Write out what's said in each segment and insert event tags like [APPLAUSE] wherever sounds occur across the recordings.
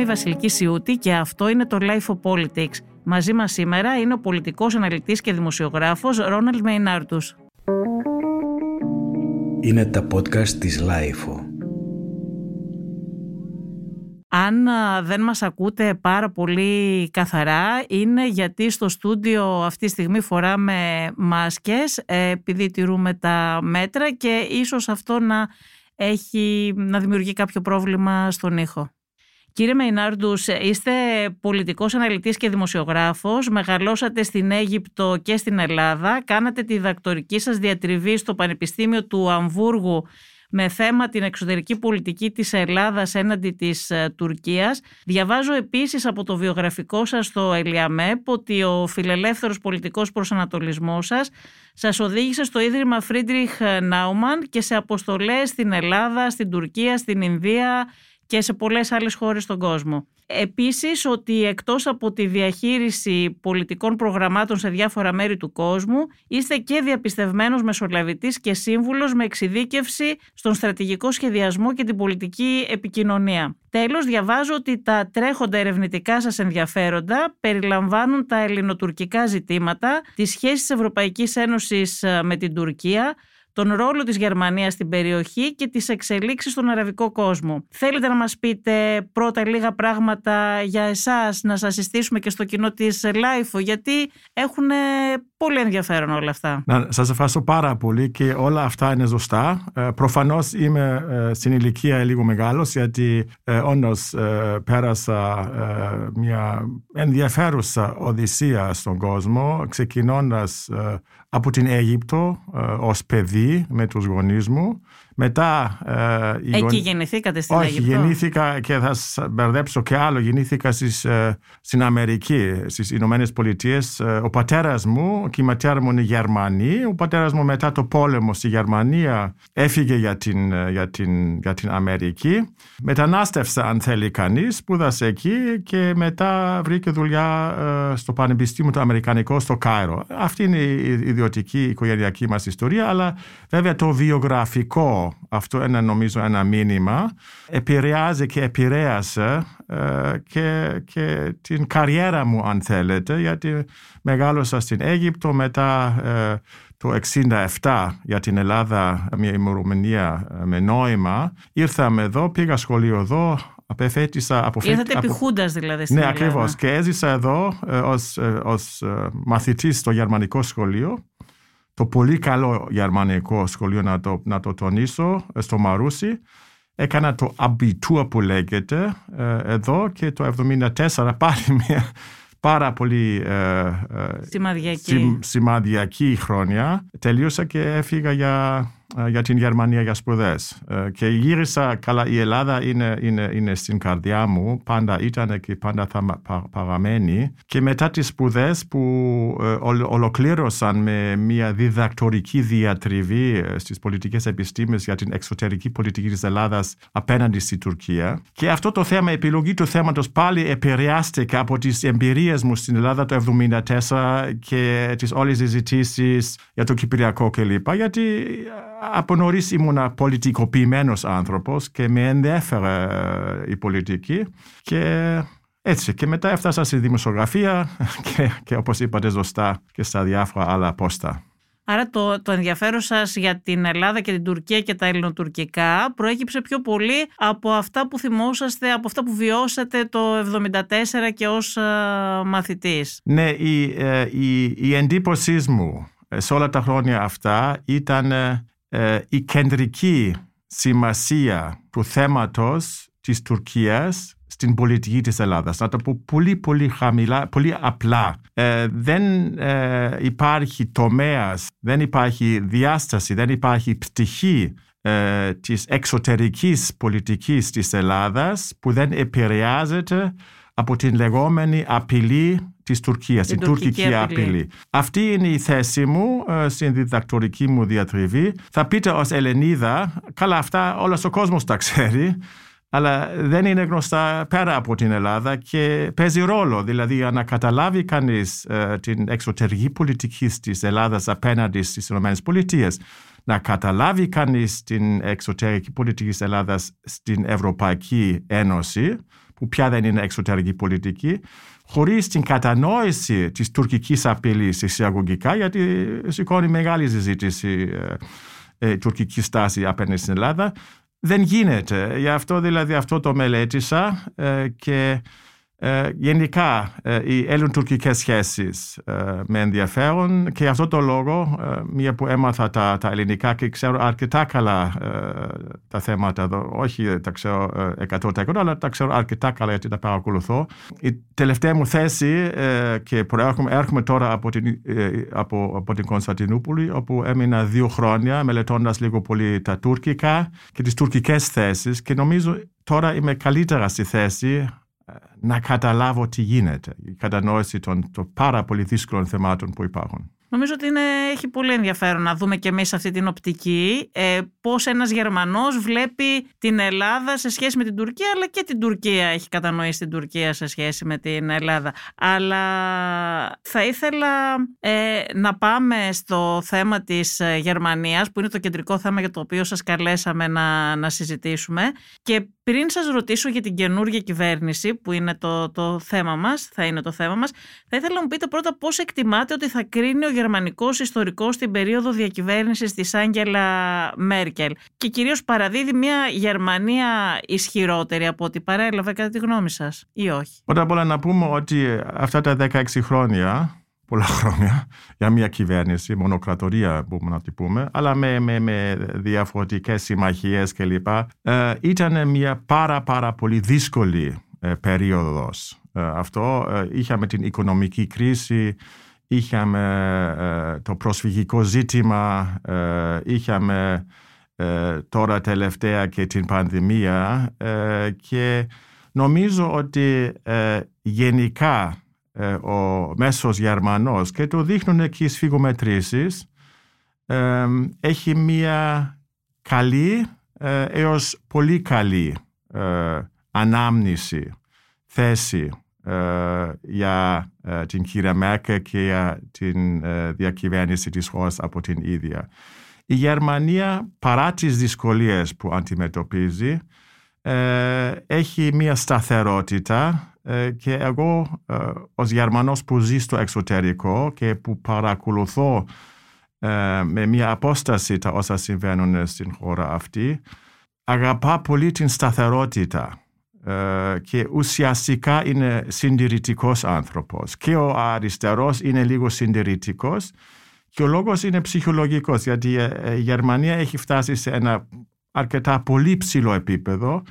Είμαι η Βασιλική Σιούτη και αυτό είναι το Life of Politics. Μαζί μας σήμερα είναι ο πολιτικός αναλυτής και δημοσιογράφος Ρόναλντ Μεϊνάρτους. Είναι τα podcast της Life. Αν δεν μας ακούτε πάρα πολύ καθαρά είναι γιατί στο στούντιο αυτή τη στιγμή φοράμε μάσκες ε, επειδή τηρούμε τα μέτρα και ίσως αυτό να, έχει, να δημιουργεί κάποιο πρόβλημα στον ήχο. Κύριε Μεϊνάρντους, είστε πολιτικός αναλυτής και δημοσιογράφος, μεγαλώσατε στην Αίγυπτο και στην Ελλάδα, κάνατε τη διδακτορική σας διατριβή στο Πανεπιστήμιο του Αμβούργου με θέμα την εξωτερική πολιτική της Ελλάδας έναντι της ε, Τουρκίας. Διαβάζω επίσης από το βιογραφικό σας στο Ελιαμέπ ότι ο φιλελεύθερος πολιτικός προσανατολισμός σας σας οδήγησε στο Ίδρυμα Φρίντριχ Νάουμαν και σε αποστολές στην Ελλάδα, στην Τουρκία, στην Ινδία, και σε πολλές άλλες χώρες στον κόσμο. Επίσης ότι εκτός από τη διαχείριση πολιτικών προγραμμάτων σε διάφορα μέρη του κόσμου είστε και διαπιστευμένος μεσολαβητής και σύμβουλος με εξειδίκευση στον στρατηγικό σχεδιασμό και την πολιτική επικοινωνία. Τέλος, διαβάζω ότι τα τρέχοντα ερευνητικά σας ενδιαφέροντα περιλαμβάνουν τα ελληνοτουρκικά ζητήματα, τις σχέσεις της Ευρωπαϊκής Ένωσης ε, με την Τουρκία, τον ρόλο της Γερμανίας στην περιοχή και τις εξελίξεις στον αραβικό κόσμο. Θέλετε να μας πείτε πρώτα λίγα πράγματα για εσάς, να σας συστήσουμε και στο κοινό της LiFO, γιατί έχουν πολύ ενδιαφέρον όλα αυτά. Να, σας ευχαριστώ πάρα πολύ και όλα αυτά είναι σωστά. Ε, προφανώς είμαι ε, στην ηλικία λίγο μεγάλος, γιατί ε, όντως ε, πέρασα ε, μια ενδιαφέρουσα οδύσσεια στον κόσμο, ξεκινώντας ε, από την Αίγυπτο ως παιδί με τους γονείς μου μετά, ε, Εκεί γεννηθήκατε στην Όχι, Αίγυπτο. γεννήθηκα και θα σα μπερδέψω και άλλο. Γεννήθηκα στις, ε, στην Αμερική, στις Ηνωμένες Πολιτείες. Ε, ο πατέρας μου και η μητέρα μου είναι Γερμανοί. Ο πατέρας μου μετά το πόλεμο στη Γερμανία έφυγε για την, ε, για την, για την Αμερική. Μετανάστευσε, αν θέλει κανείς, σπούδασε εκεί και μετά βρήκε δουλειά ε, στο Πανεπιστήμιο το Αμερικανικό στο Κάιρο. Αυτή είναι η ιδιωτική οικογενειακή μας ιστορία, αλλά βέβαια το βιογραφικό αυτό είναι νομίζω ένα μήνυμα, επηρεάζει και επηρέασε ε, και, και την καριέρα μου αν θέλετε, γιατί μεγάλωσα στην Αίγυπτο μετά ε, το 67 για την Ελλάδα, μια ημερομηνία ε, με νόημα. Ήρθαμε εδώ, πήγα σχολείο εδώ, απεφέτησα... Αποφέ... Ήρθατε επί Χούντας δηλαδή στην Ναι, ακριβώς. Και έζησα εδώ ε, ως, ε, ως μαθητής στο γερμανικό σχολείο το πολύ καλό γερμανικό σχολείο να το, να το τονίσω στο Μαρούσι. Έκανα το Abitur που λέγεται ε, εδώ και το 1974 [LAUGHS] πάλι μια πάρα πολύ ε, ε, σημαδιακή. σημαδιακή χρόνια. Τελείωσα και έφυγα για ε, για την Γερμανία για σπουδές. Ε, και γύρισα, καλά η Ελλάδα είναι, είναι, είναι στην καρδιά μου, πάντα ήταν και πάντα θα παραμένει. Και μετά τις σπουδές που ε, ολοκλήρωσαν με μια διδακτορική διατριβή στις πολιτικές επιστήμες για την εξωτερική πολιτική της Ελλάδας απέναντι στη Τουρκία. Και αυτό το θέμα, η επιλογή του θέματος πάλι επηρεάστηκε από τις εμπειρίες μου στην Ελλάδα το 1974 και τις όλες συζητήσεις για το Κυπριακό κλπ. Γιατί από νωρίς ήμουν πολιτικοποιημένος άνθρωπος και με ενδιέφερε η πολιτική και έτσι και μετά έφτασα στη δημοσιογραφία [LAUGHS] και, και όπως είπατε ζωστά και στα διάφορα άλλα πόστα. Άρα το, το ενδιαφέρον σας για την Ελλάδα και την Τουρκία και τα ελληνοτουρκικά προέκυψε πιο πολύ από αυτά που θυμόσαστε, από αυτά που βιώσατε το 1974 και ως uh, μαθητής. Ναι, η, ε, η, η εντύπωσή μου ε, σε όλα τα χρόνια αυτά ήταν ε, η κεντρική σημασία του θέματος της Τουρκίας στην πολιτική της Ελλάδας. Να το πω πολύ πολύ χαμηλά, πολύ απλά. Ε, δεν ε, υπάρχει τομέας, δεν υπάρχει διάσταση, δεν υπάρχει πτυχή ε, της εξωτερικής πολιτικής της Ελλάδας που δεν επηρεάζεται από την λεγόμενη απειλή της Τουρκίας, την, τουρκική απειλή. Αυτή είναι η θέση μου ε, στην διδακτορική μου διατριβή. Θα πείτε ως Ελληνίδα, καλά αυτά όλα ο κόσμος τα ξέρει, αλλά δεν είναι γνωστά πέρα από την Ελλάδα και παίζει ρόλο. Δηλαδή, για να καταλάβει κανείς ε, την εξωτερική πολιτική της Ελλάδας απέναντι στις ΗΠΑ, να καταλάβει κανείς την εξωτερική πολιτική της Ελλάδας στην Ευρωπαϊκή Ένωση, που πια δεν είναι εξωτερική πολιτική, χωρίς την κατανόηση της τουρκικής απειλής εισαγωγικά, γιατί σηκώνει μεγάλη συζήτηση ε, τουρκική στάση απέναντι στην Ελλάδα, δεν γίνεται. Γι' αυτό δηλαδή αυτό το μελέτησα και ε, γενικά ε, οι έλλην-τουρκικές σχέσεις ε, με ενδιαφέρον και αυτό το λόγο, ε, μία που έμαθα τα, τα ελληνικά και ξέρω αρκετά καλά τα θέματα εδώ, όχι τα ξέρω 100% αλλά τα ξέρω αρκετά καλά γιατί τα παρακολουθώ. Η τελευταία μου θέση και προέρχομαι, έρχομαι τώρα από την, από, από την Κωνσταντινούπολη όπου έμεινα δύο χρόνια μελετώντας λίγο πολύ τα τουρκικά και τις τουρκικές θέσεις και νομίζω τώρα είμαι καλύτερα στη θέση να καταλάβω τι γίνεται, η κατανόηση των, των πάρα πολύ δύσκολων θεμάτων που υπάρχουν. Νομίζω ότι είναι, έχει πολύ ενδιαφέρον να δούμε και εμείς αυτή την οπτική ε, πώς ένας Γερμανός βλέπει την Ελλάδα σε σχέση με την Τουρκία αλλά και την Τουρκία έχει κατανοήσει την Τουρκία σε σχέση με την Ελλάδα. Αλλά θα ήθελα ε, να πάμε στο θέμα της ε, Γερμανίας που είναι το κεντρικό θέμα για το οποίο σας καλέσαμε να, να συζητήσουμε και πριν σας ρωτήσω για την καινούργια κυβέρνηση που είναι το, το θέμα μας, θα είναι το θέμα μας, θα ήθελα να μου πείτε πρώτα πώς εκτιμάτε ότι θα κρίνει ο γερμανικός ιστορικός στην περίοδο διακυβέρνησης της Άγγελα Μέρκελ και κυρίως παραδίδει μια Γερμανία ισχυρότερη από ό,τι παρέλαβε κατά τη γνώμη σας ή όχι; Πρώτα απ' όλα να πούμε ότι αυτά τα 16 χρόνια πολλά χρόνια για μια κυβέρνηση, μονοκρατορία μπορούμε να την πούμε, αλλά με, με, με διαφορετικές συμμαχίες κλπ. Ε, ήταν μια πάρα πάρα πολύ δύσκολη ε, περίοδος. Ε, αυτό ε, είχαμε την οικονομική κρίση, είχαμε ε, το προσφυγικό ζήτημα, είχαμε τώρα τελευταία και την πανδημία και νομίζω ότι γενικά ε, ο μέσος Γερμανός και το δείχνουν και οι σφυγομετρήσεις έχει μία καλή ε, έως πολύ καλή ε, ανάμνηση θέση για την κυρία Μέρκε και για την διακυβέρνηση της χώρας από την ίδια. Η Γερμανία παρά τις δυσκολίες που αντιμετωπίζει έχει μία σταθερότητα ε, και εγώ ε, ως Γερμανός που ζει στο εξωτερικό και που παρακολουθώ ε, με μια απόσταση τα όσα συμβαίνουν στην χώρα αυτή αγαπά πολύ την σταθερότητα και ουσιαστικά είναι συντηρητικός άνθρωπος και ο αριστερός είναι λίγο συντηρητικός και ο λόγος είναι ψυχολογικός γιατί η Γερμανία έχει φτάσει σε ένα αρκετά πολύ ψηλό επίπεδο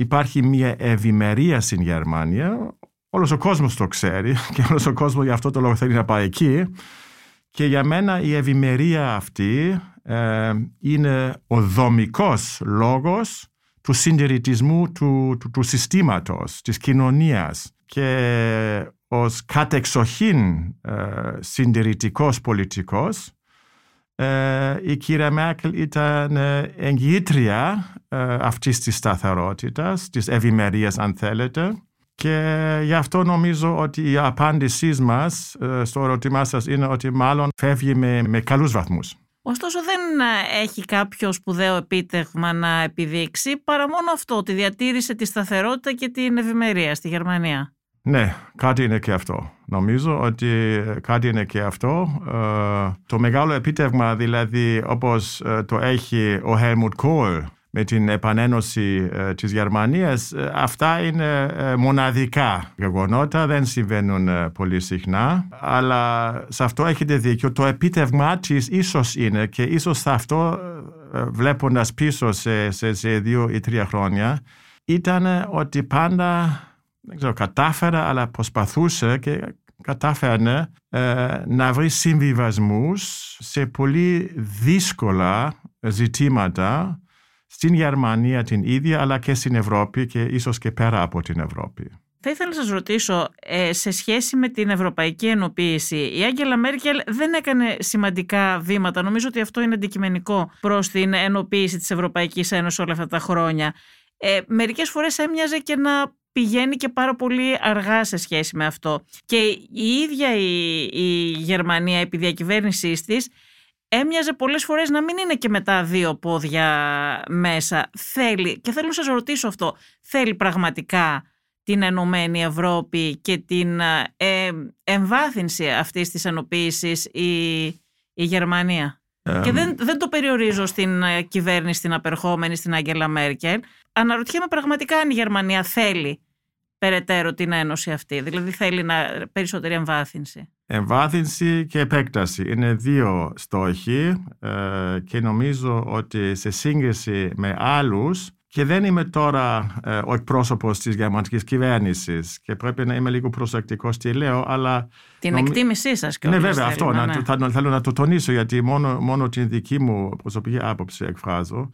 υπάρχει μια ευημερία στην Γερμανία. Όλος ο κόσμος το ξέρει [LAUGHS] και όλος ο κόσμος για αυτό το λόγο θέλει να πάει εκεί. Και για μένα η ευημερία αυτή ε, είναι ο δομικός λόγος του συντηρητισμού του, του, του συστήματος, της κοινωνίας. Και ως κατεξοχήν ε, συντηρητικός πολιτικός ε, η κυρία Μέρκελ ήταν ε, εγγύτρια ε, αυτής της σταθερότητας, της ευημερίας αν θέλετε. Και γι' αυτό νομίζω ότι η απάντησής μας στο ερώτημά σας είναι ότι μάλλον φεύγει με, με καλούς βαθμούς. Ωστόσο δεν έχει κάποιο σπουδαίο επίτευγμα να επιδείξει παρά μόνο αυτό, ότι διατήρησε τη σταθερότητα και την ευημερία στη Γερμανία. Ναι, κάτι είναι και αυτό. Νομίζω ότι κάτι είναι και αυτό. Ε, το μεγάλο επίτευγμα δηλαδή όπως ε, το έχει ο Helmut Kohl με την επανένωση ε, της Γερμανίας, αυτά είναι μοναδικά γεγονότα, δεν συμβαίνουν πολύ συχνά, αλλά σε αυτό έχετε δίκιο. Το επίτευγμα της ίσως είναι και ίσως αυτό βλέποντας πίσω σε, σε, σε δύο ή τρία χρόνια, ήταν ότι πάντα δεν ξέρω, κατάφερα, αλλά προσπαθούσε και κατάφερνε ε, να βρει συμβιβασμούς σε πολύ δύσκολα ζητήματα στην Γερμανία την ίδια, αλλά και στην Ευρώπη και ίσως και πέρα από την Ευρώπη. Θα ήθελα να σας ρωτήσω, ε, σε σχέση με την Ευρωπαϊκή Ενοποίηση, η Άγγελα Μέρκελ δεν έκανε σημαντικά βήματα. Νομίζω ότι αυτό είναι αντικειμενικό προς την ενοποίηση της Ευρωπαϊκής Ένωσης όλα αυτά τα χρόνια. Ε, μερικές φορές έμοιαζε και να πηγαίνει και πάρα πολύ αργά σε σχέση με αυτό. Και η ίδια η, η Γερμανία επί διακυβέρνησής της έμοιαζε πολλές φορές να μην είναι και με τα δύο πόδια μέσα. Θέλει, και θέλω να σας ρωτήσω αυτό, θέλει πραγματικά την Ενωμένη Ευρώπη και την ε, εμβάθυνση αυτής της ενοποίησης η, η Γερμανία; και δεν, δεν το περιορίζω στην ε, κυβέρνηση, την απερχόμενη, στην Άγγελα Μέρκελ. Αναρωτιέμαι πραγματικά αν η Γερμανία θέλει περαιτέρω την ένωση αυτή, δηλαδή θέλει να, περισσότερη εμβάθυνση. Εμβάθυνση και επέκταση είναι δύο στόχοι ε, και νομίζω ότι σε σύγκριση με άλλους και δεν είμαι τώρα ε, ο εκπρόσωπος της γερμανικής κυβέρνησης και πρέπει να είμαι λίγο προσεκτικός τι λέω, αλλά. Την νομι... εκτίμησή σας και Ναι, βέβαια, αυτό. Να, ναι. θα, θέλω να το τονίσω, γιατί μόνο, μόνο την δική μου προσωπική άποψη εκφράζω.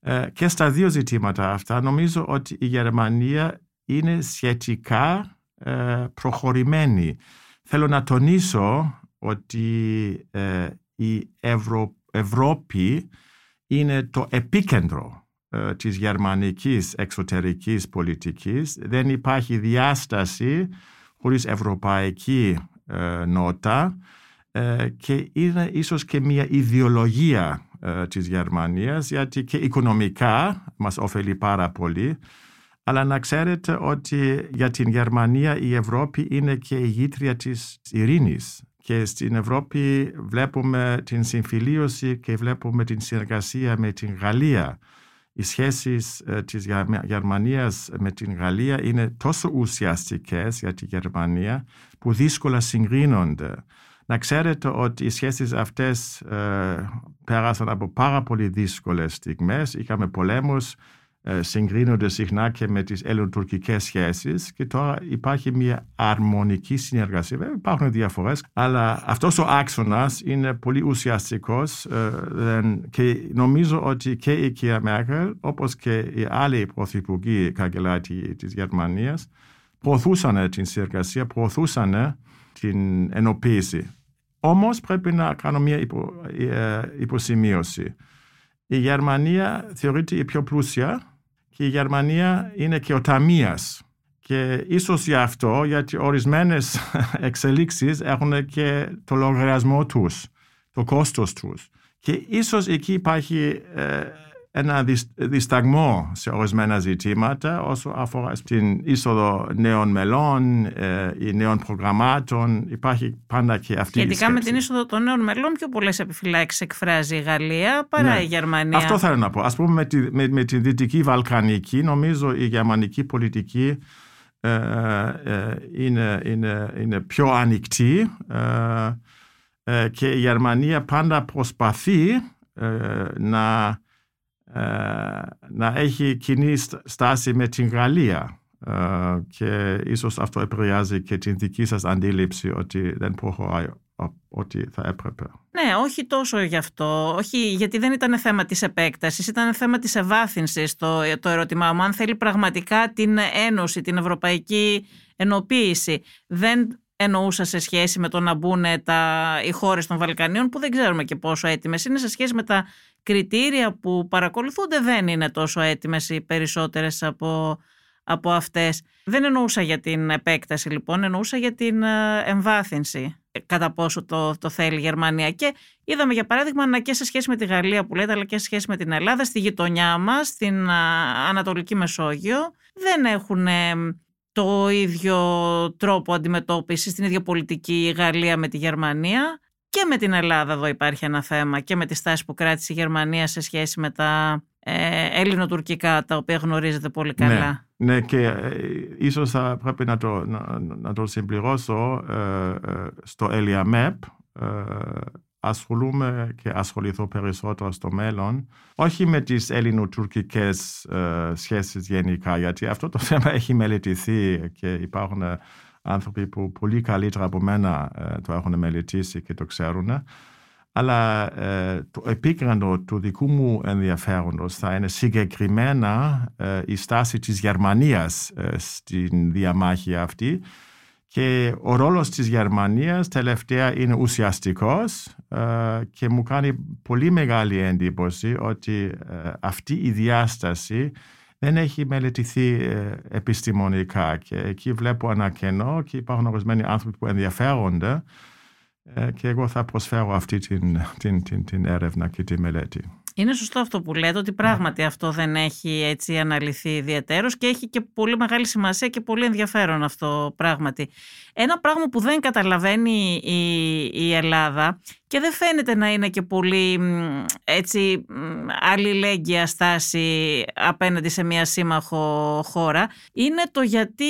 Ε, και στα δύο ζητήματα αυτά, νομίζω ότι η Γερμανία είναι σχετικά ε, προχωρημένη. Θέλω να τονίσω ότι ε, η Ευρω... Ευρώπη είναι το επίκεντρο ε, της γερμανικής εξωτερικής πολιτικής. Δεν υπάρχει διάσταση χωρίς ευρωπαϊκή ε, νότα ε, και είναι ίσως και μια ιδεολογία της Γερμανίας γιατί και οικονομικά μας ωφελεί πάρα πολύ αλλά να ξέρετε ότι για την Γερμανία η Ευρώπη είναι και η γήτρια της ειρήνης και στην Ευρώπη βλέπουμε την συμφιλίωση και βλέπουμε την συνεργασία με την Γαλλία οι σχέσεις ε, της Γερμανίας με την Γαλλία είναι τόσο ουσιαστικές για τη Γερμανία που δύσκολα συγκρίνονται. Να ξέρετε ότι οι σχέσεις αυτές ε, πέρασαν από πάρα πολύ δύσκολες στιγμές. Είχαμε πολέμους ε, συγκρίνονται συχνά και με τις ελληνοτουρκικές σχέσεις και τώρα υπάρχει μια αρμονική συνεργασία. Βέβαια υπάρχουν διαφορές, αλλά αυτός ο άξονας είναι πολύ ουσιαστικός ε, και νομίζω ότι και η κυρία Μέρκελ, όπως και οι άλλοι πρωθυπουργοί καγκελάτη της Γερμανίας, προωθούσαν την συνεργασία, προωθούσαν την ενοποίηση. Όμως πρέπει να κάνω μια υπο, ε, υποσημείωση. Η Γερμανία θεωρείται η πιο πλούσια και η Γερμανία είναι και ο ταμείας. Και ίσως γι' αυτό, γιατί ορισμένες [LAUGHS] εξελίξεις έχουν και το λογαριασμό τους, το κόστος τους. Και ίσως εκεί υπάρχει ε, ένα δισταγμό σε ορισμένα ζητήματα όσο αφορά την είσοδο νέων μελών ε, ή νέων προγραμμάτων. Υπάρχει πάντα και αυτή Σχετικά η σκέψη. με την είσοδο των νέων μελών, πιο πολλές επιφυλάξεις εκφράζει η Γαλλία παρά ναι. η Γερμανία. Αυτό θέλω να πω. Α πούμε με τη, με, με τη Δυτική Βαλκανική, νομίζω η γερμανική πολιτική ε, ε, είναι, είναι, είναι πιο ανοιχτή ε, ε, και η Γερμανία πάντα προσπαθεί να ε, να έχει κοινή στάση με την Γαλλία ε, και ίσως αυτό επηρεάζει και την δική σας αντίληψη ότι δεν προχωράει ό,τι θα έπρεπε. Ναι, όχι τόσο γι' αυτό. Όχι, γιατί δεν ήταν θέμα της επέκτασης, ήταν θέμα της ευάθυνσης το, το ερώτημά μου. Αν θέλει πραγματικά την ένωση, την ευρωπαϊκή ενοποίηση. Δεν εννοούσα σε σχέση με το να μπουν τα, οι χώρες των Βαλκανίων που δεν ξέρουμε και πόσο έτοιμες είναι σε σχέση με τα κριτήρια που παρακολουθούνται δεν είναι τόσο έτοιμες οι περισσότερες από, από αυτές. Δεν εννοούσα για την επέκταση λοιπόν, εννοούσα για την ε, εμβάθυνση ε, κατά πόσο το, το θέλει η Γερμανία. Και είδαμε για παράδειγμα να και σε σχέση με τη Γαλλία που λέτε, αλλά και σε σχέση με την Ελλάδα, στη γειτονιά μας, στην Ανατολική Μεσόγειο, δεν έχουν το ίδιο τρόπο αντιμετώπισης, την ίδια πολιτική η Γαλλία με τη Γερμανία. Και με την Ελλάδα εδώ υπάρχει ένα θέμα και με τη στάση που κράτησε η Γερμανία σε σχέση με τα ε, ελληνοτουρκικά τα οποία γνωρίζετε πολύ ναι, καλά. Ναι, ναι και ε, ίσως θα πρέπει να το, να, να το συμπληρώσω ε, ε στο ΕΛΙΑΜΕΠ ασχολούμαι και ασχοληθώ περισσότερο στο μέλλον όχι με τις ελληνοτουρκικές ε, σχέσεις γενικά γιατί αυτό το [LAUGHS] θέμα έχει μελετηθεί και υπάρχουν άνθρωποι που πολύ καλύτερα από μένα ε, το έχουν μελετήσει και το ξέρουν. Αλλά ε, το επίκεντρο του δικού μου ενδιαφέροντος θα είναι συγκεκριμένα ε, η στάση της Γερμανίας στην διαμάχη αυτή και ο ρόλος της Γερμανίας τελευταία είναι ουσιαστικός και μου κάνει πολύ μεγάλη εντύπωση ότι αυτή η διάσταση δεν έχει μελετηθεί ε, επιστημονικά και εκεί βλέπω ένα κενό και υπάρχουν ορισμένοι άνθρωποι που ενδιαφέρονται ε, και εγώ θα προσφέρω αυτή την, την, την, την έρευνα και τη μελέτη. Είναι σωστό αυτό που λέτε ότι πράγματι αυτό δεν έχει έτσι αναλυθεί ιδιαίτερος και έχει και πολύ μεγάλη σημασία και πολύ ενδιαφέρον αυτό πράγματι. Ένα πράγμα που δεν καταλαβαίνει η, η Ελλάδα και δεν φαίνεται να είναι και πολύ έτσι αλληλέγγυα στάση απέναντι σε μια σύμμαχο χώρα είναι το γιατί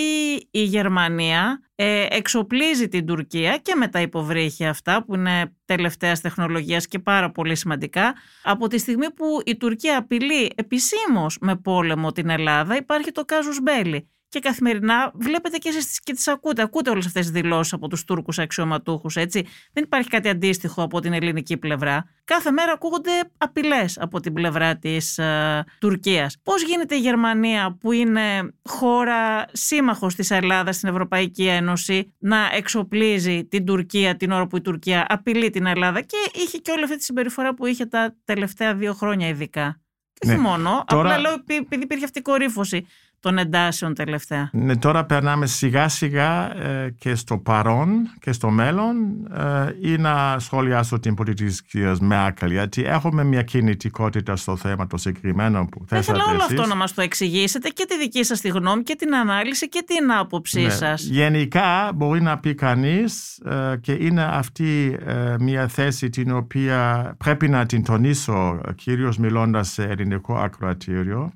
η Γερμανία ε, εξοπλίζει την Τουρκία και με τα υποβρύχια αυτά που είναι τελευταίας τεχνολογίας και πάρα πολύ σημαντικά από τη στιγμή που η Τουρκία απειλεί επισήμως με πόλεμο την Ελλάδα υπάρχει το κάζους μπέλι και καθημερινά βλέπετε και εσείς και τις ακούτε. Ακούτε όλες αυτές τις δηλώσεις από τους Τούρκους αξιωματούχους, έτσι. Δεν υπάρχει κάτι αντίστοιχο από την ελληνική πλευρά. Κάθε μέρα ακούγονται απειλές από την πλευρά της ε, Τουρκίας. Πώς γίνεται η Γερμανία που είναι χώρα σύμμαχος της Ελλάδας στην Ευρωπαϊκή Ένωση να εξοπλίζει την Τουρκία την ώρα που η Τουρκία απειλεί την Ελλάδα; Και είχε και όλη αυτή τη συμπεριφορά που είχε τα τελευταία δύο χρόνια ειδικά. Και όχι ναι. μόνο, Τώρα... απλά λέω επειδή υπήρχε αυτή η κορύφωση των εντάσεων τελευταία. Ναι, τώρα περνάμε σιγά σιγά ε, και στο παρόν και στο μέλλον ε, ή να σχολιάσω την πολιτική της κυρίας Μέρκελ γιατί έχουμε μια κινητικότητα στο θέμα το συγκεκριμένο που θέσατε Ήθελα όλο αυτό να μας το εξηγήσετε και τη δική σας τη γνώμη και την ανάλυση και την άποψή ναι. σας. Γενικά μπορεί να πει κανείς ε, και είναι αυτή ε, μια θέση την οποία πρέπει να την τονίσω κυρίως μιλώντας σε ελληνικό ακροατήριο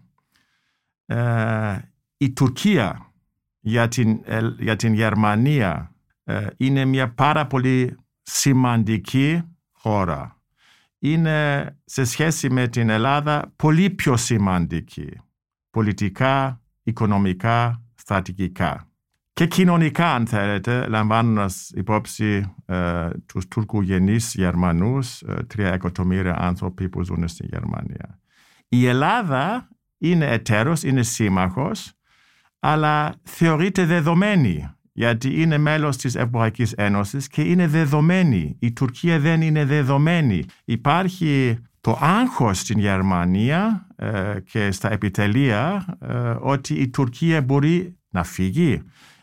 ε, η Τουρκία για την, για την Γερμανία ε, είναι μια πάρα πολύ σημαντική χώρα. Είναι σε σχέση με την Ελλάδα πολύ πιο σημαντική πολιτικά, οικονομικά, στρατηγικά και κοινωνικά αν θέλετε, λαμβάνοντας υπόψη ε, τους τουρκογενείς Γερμανούς, ε, τρία εκατομμύρια άνθρωποι που ζουν στη Γερμανία. Η Ελλάδα είναι εταίρος, είναι σύμμαχος, αλλά θεωρείται δεδομένη γιατί είναι μέλος της Ευρωπαϊκής Ένωσης και είναι δεδομένη. Η Τουρκία δεν είναι δεδομένη. Υπάρχει το άγχος στην Γερμανία ε, και στα επιτελεία ε, ότι η Τουρκία μπορεί να φύγει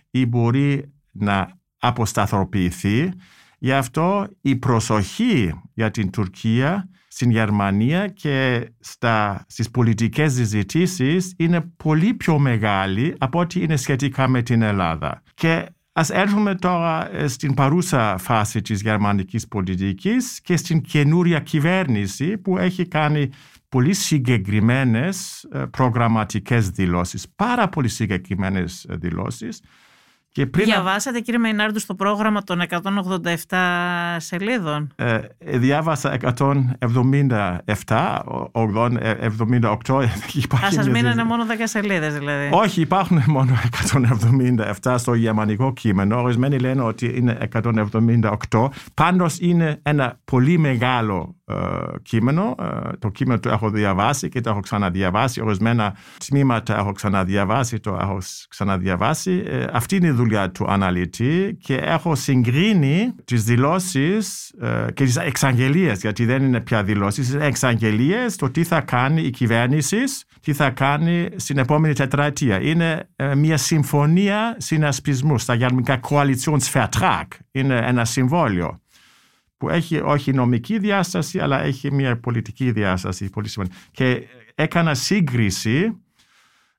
ή μπορεί να αποσταθροποιηθεί. Γι' αυτό η προσοχή για την Τουρκία στην Γερμανία και στα, στις πολιτικές συζητήσεις είναι πολύ πιο μεγάλη από ό,τι είναι σχετικά με την Ελλάδα. Και ας έρθουμε τώρα ε, στην παρούσα φάση της γερμανικής πολιτικής και στην καινούρια κυβέρνηση που έχει κάνει πολύ συγκεκριμένες ε, προγραμματικές δηλώσεις, πάρα πολύ συγκεκριμένες ε, δηλώσεις και πριν... Διαβάσατε κύριε Μεϊνάρντου στο πρόγραμμα των 187 σελίδων; Ε, διάβασα 177, 78. Α, σας μείνανε μόνο 10 σελίδες δηλαδή. Όχι, υπάρχουν [LAUGHS] μόνο 177 στο γερμανικό κείμενο. Ορισμένοι λένε ότι είναι 178. Πάντως είναι ένα πολύ μεγάλο ε, κείμενο. Ε, το κείμενο το έχω διαβάσει και το έχω ξαναδιαβάσει. Ορισμένα τμήματα έχω ξαναδιαβάσει, το έχω ξαναδιαβάσει. Ε, αυτή είναι η δουλειά του αναλυτή και έχω συγκρίνει τις δηλώσεις και τις εξαγγελίες, γιατί δεν είναι πια δηλώσεις, τις εξαγγελίες, το τι θα κάνει η κυβέρνηση, τι θα κάνει στην επόμενη τετραετία. Είναι μια συμφωνία συνασπισμού στα γερμανικά Koalitionsvertrag. Είναι ένα συμβόλιο που έχει όχι νομική διάσταση, αλλά έχει μια πολιτική διάσταση πολύ σημαντική. Και έκανα σύγκριση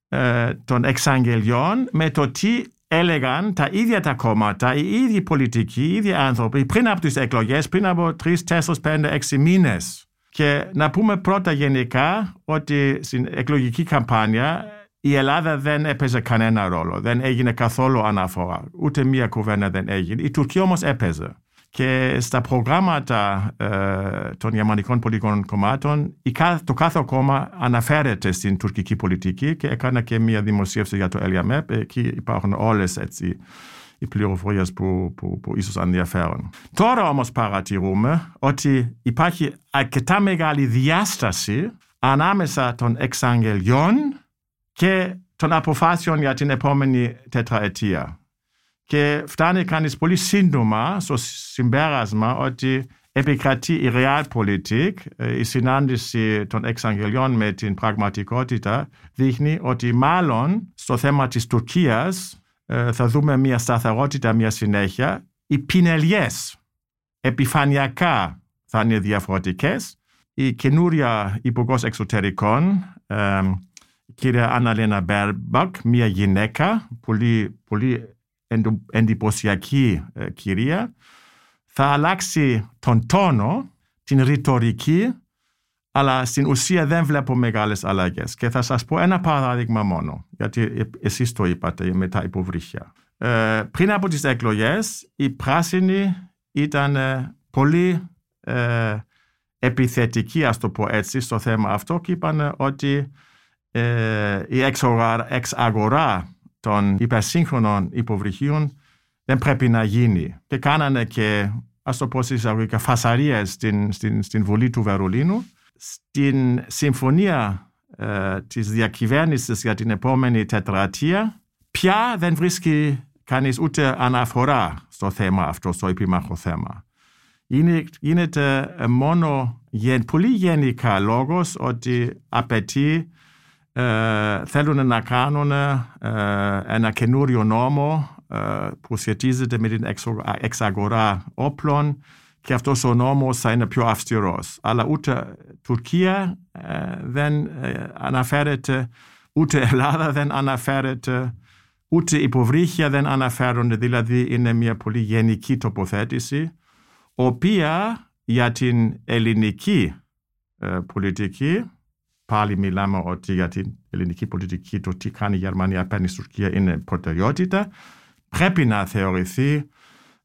ε, των εξαγγελιών με το τι έλεγαν τα ίδια τα κόμματα, οι ίδιοι πολιτικοί, οι ίδιοι άνθρωποι πριν από τις εκλογές, πριν από τρεις, τέσσερις, πέντε, έξι μήνες. Και να πούμε πρώτα γενικά ότι στην εκλογική καμπάνια η Ελλάδα δεν έπαιζε κανένα ρόλο. Δεν έγινε καθόλου αναφορά. Ούτε μία κουβέντα δεν έγινε. Η Τουρκία όμως έπαιζε. Και στα προγράμματα ε, των γερμανικών πολιτικών κομμάτων το κάθε κόμμα αναφέρεται στην τουρκική πολιτική και έκανα και μια δημοσίευση για το ΕΛΙΑΜΕΠ. Εκεί υπάρχουν όλες έτσι, οι πληροφορίες που, που, που ίσως ενδιαφέρουν. Τώρα όμως παρατηρούμε ότι υπάρχει αρκετά μεγάλη διάσταση ανάμεσα των εξαγγελιών και των αποφάσεων για την επόμενη τετραετία. Και φτάνει κανείς πολύ σύντομα στο συμπέρασμα ότι επικρατεί η realpolitik, η συνάντηση των εξαγγελιών με την πραγματικότητα δείχνει ότι μάλλον στο θέμα της Τουρκίας θα δούμε μια σταθερότητα, μια συνέχεια. Οι πινελιές επιφανειακά θα είναι διαφορετικές. η καινούρια υπουργός εξωτερικών, ε, η κυρία Αναλένα Μπέρμπακ, μια γυναίκα, πολύ, πολύ εντυπωσιακή ε, κυρία, θα αλλάξει τον τόνο, την ρητορική, αλλά στην ουσία δεν βλέπω μεγάλες αλλαγές. Και θα σας πω ένα παράδειγμα μόνο, γιατί εσείς το είπατε με τα υποβρύχια. Ε, πριν από τις εκλογές, οι πράσινοι ήταν ε, πολύ ε, επιθετικοί, ας το πω έτσι, στο θέμα αυτό και είπαν ότι ε, η εξαγορά των υπερσύγχρονων υποβρυχίων δεν πρέπει να γίνει. Και κάνανε και, ας το πω εισαγωγικά, φασαρίες στην, στην, στην Βουλή του Βερολίνου. Στην συμφωνία ε, της διακυβέρνησης για την επόμενη τετραετία, πια δεν βρίσκει κανείς ούτε αναφορά στο θέμα αυτό, στο επίμαχο θέμα. Είναι, γίνεται μόνο πολύ γενικά λόγος ότι απαιτεί ε, θέλουν να κάνουν ε, ένα καινούριο νόμο ε, που σχετίζεται με την εξαγορά όπλων και αυτός ο νόμος θα είναι πιο αυστηρός. Αλλά ούτε Τουρκία δεν αναφέρεται, ούτε Ελλάδα δεν αναφέρεται, ούτε υποβρύχια δεν αναφέρονται, δηλαδή είναι μια πολύ γενική τοποθέτηση, οποία για την ελληνική πολιτική πάλι μιλάμε ότι για την ελληνική πολιτική το τι κάνει η Γερμανία απέναντι στην Τουρκία είναι προτεραιότητα. Πρέπει να θεωρηθεί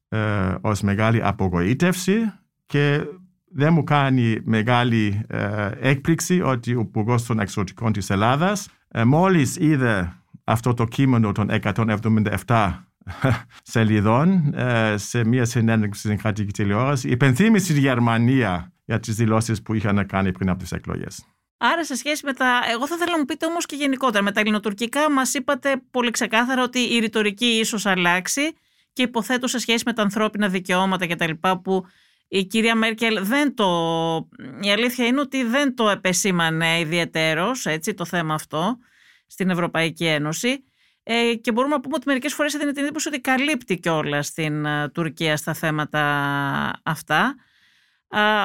ε, ως μεγάλη απογοήτευση και δεν μου κάνει μεγάλη ε, έκπληξη ότι ο Υπουργό των Εξωτικών της Ελλάδας ε, μόλις είδε αυτό το κείμενο των 177 σελίδων ε, σε μια συνέντευξη στην κρατική τηλεόραση υπενθύμησε τη Γερμανία για τις δηλώσεις που είχαν κάνει πριν από τις εκλογές. Άρα, σε σχέση με τα. Εγώ θα ήθελα να μου πείτε όμως και γενικότερα. Με τα ελληνοτουρκικά, μας είπατε πολύ ξεκάθαρα ότι η ρητορική ίσως αλλάξει και υποθέτω σε σχέση με τα ανθρώπινα δικαιώματα κτλ. που η κυρία Μέρκελ δεν το. Η αλήθεια είναι ότι δεν το επεσήμανε ιδιαιτέρως το θέμα αυτό στην Ευρωπαϊκή Ένωση. Ε, και μπορούμε να πούμε ότι μερικές φορές έδινε την εντύπωση ότι καλύπτει κιόλας στην ε, Τουρκία στα θέματα αυτά.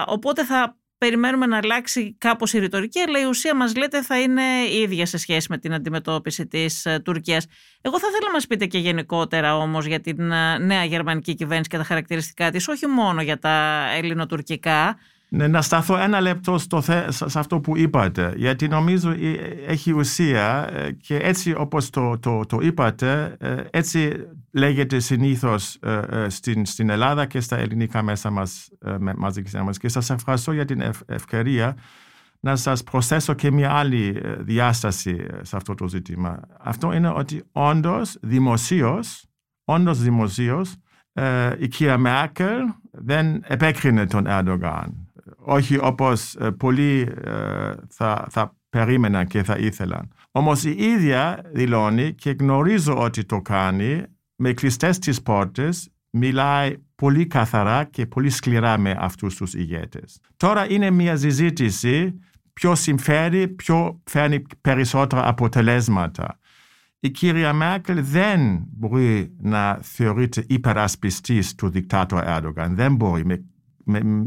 οπότε θα περιμένουμε να αλλάξει κάπως η ρητορική, αλλά η ουσία μας λέτε θα είναι η ίδια σε σχέση με την αντιμετώπιση της ε, Τουρκίας. Εγώ θα ήθελα να μας πείτε και γενικότερα όμως για την ε, νέα γερμανική κυβέρνηση και τα χαρακτηριστικά της, όχι μόνο για τα ελληνοτουρκικά. Ναι, να σταθώ ένα λεπτό στο σε αυτό που είπατε, γιατί νομίζω ε, έχει ουσία και έτσι όπως το, το, το είπατε, έτσι λέγεται συνήθως στην, στην Ελλάδα και στα ελληνικά μέσα μας, μαζικής μας. Και σας ευχαριστώ για την ευκαιρία να σας προσθέσω και μια άλλη διάσταση σε αυτό το ζήτημα. Αυτό είναι ότι όντως δημοσίως, όντως δημοσίως, η κυρία Μέρκελ δεν επέκρινε τον Ερντογάν όχι όπως ε, πολλοί ε, θα, θα περίμεναν και θα ήθελαν. Όμως η ίδια δηλώνει και γνωρίζω ότι το κάνει με κλειστές τις πόρτες, μιλάει πολύ καθαρά και πολύ σκληρά με αυτούς τους ηγέτες. Τώρα είναι μια συζήτηση ποιο συμφέρει, ποιο φέρνει περισσότερα αποτελέσματα. Η κυρία Μέρκελ δεν μπορεί να θεωρείται υπερασπιστής του δικτάτορα Ερντογάν. Δεν μπορεί με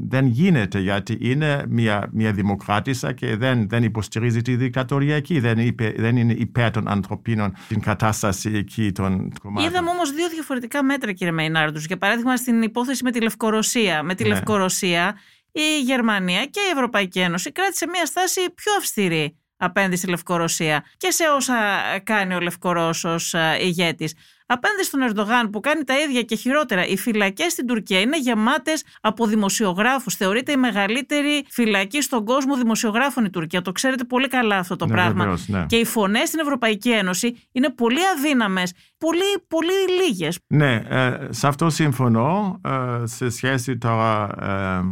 δεν γίνεται γιατί είναι μια, μια δημοκράτησα και δεν, δεν υποστηρίζει τη δικτατορία εκεί. Δεν, είπε, δεν είναι υπέρ των ανθρωπίνων την κατάσταση εκεί των κομμάτων. Είδαμε όμως δύο διαφορετικά μέτρα, κύριε Μεϊνάρντους. Για παράδειγμα, στην υπόθεση με τη Λευκορωσία. Με τη ναι. Λευκορωσία, η Γερμανία και η Ευρωπαϊκή Ένωση κράτησε μια στάση πιο αυστηρή απέναντι στη Λευκορωσία και σε όσα κάνει ο Λευκορώσος ε, ηγέτης. Απέναντι στον Ερντογάν που κάνει τα ίδια και χειρότερα, οι φυλακές στην Τουρκία είναι γεμάτες από δημοσιογράφους. Θεωρείται η μεγαλύτερη φυλακή στον κόσμο δημοσιογράφων η Τουρκία. Το ξέρετε πολύ καλά αυτό το ναι, πράγμα. ναι. Και οι φωνές στην Ευρωπαϊκή Ένωση είναι πολύ αδύναμες, πολύ, πολύ λίγες. Ναι, ε, σε αυτό συμφωνώ. Ε, σε σχέση τώρα ε,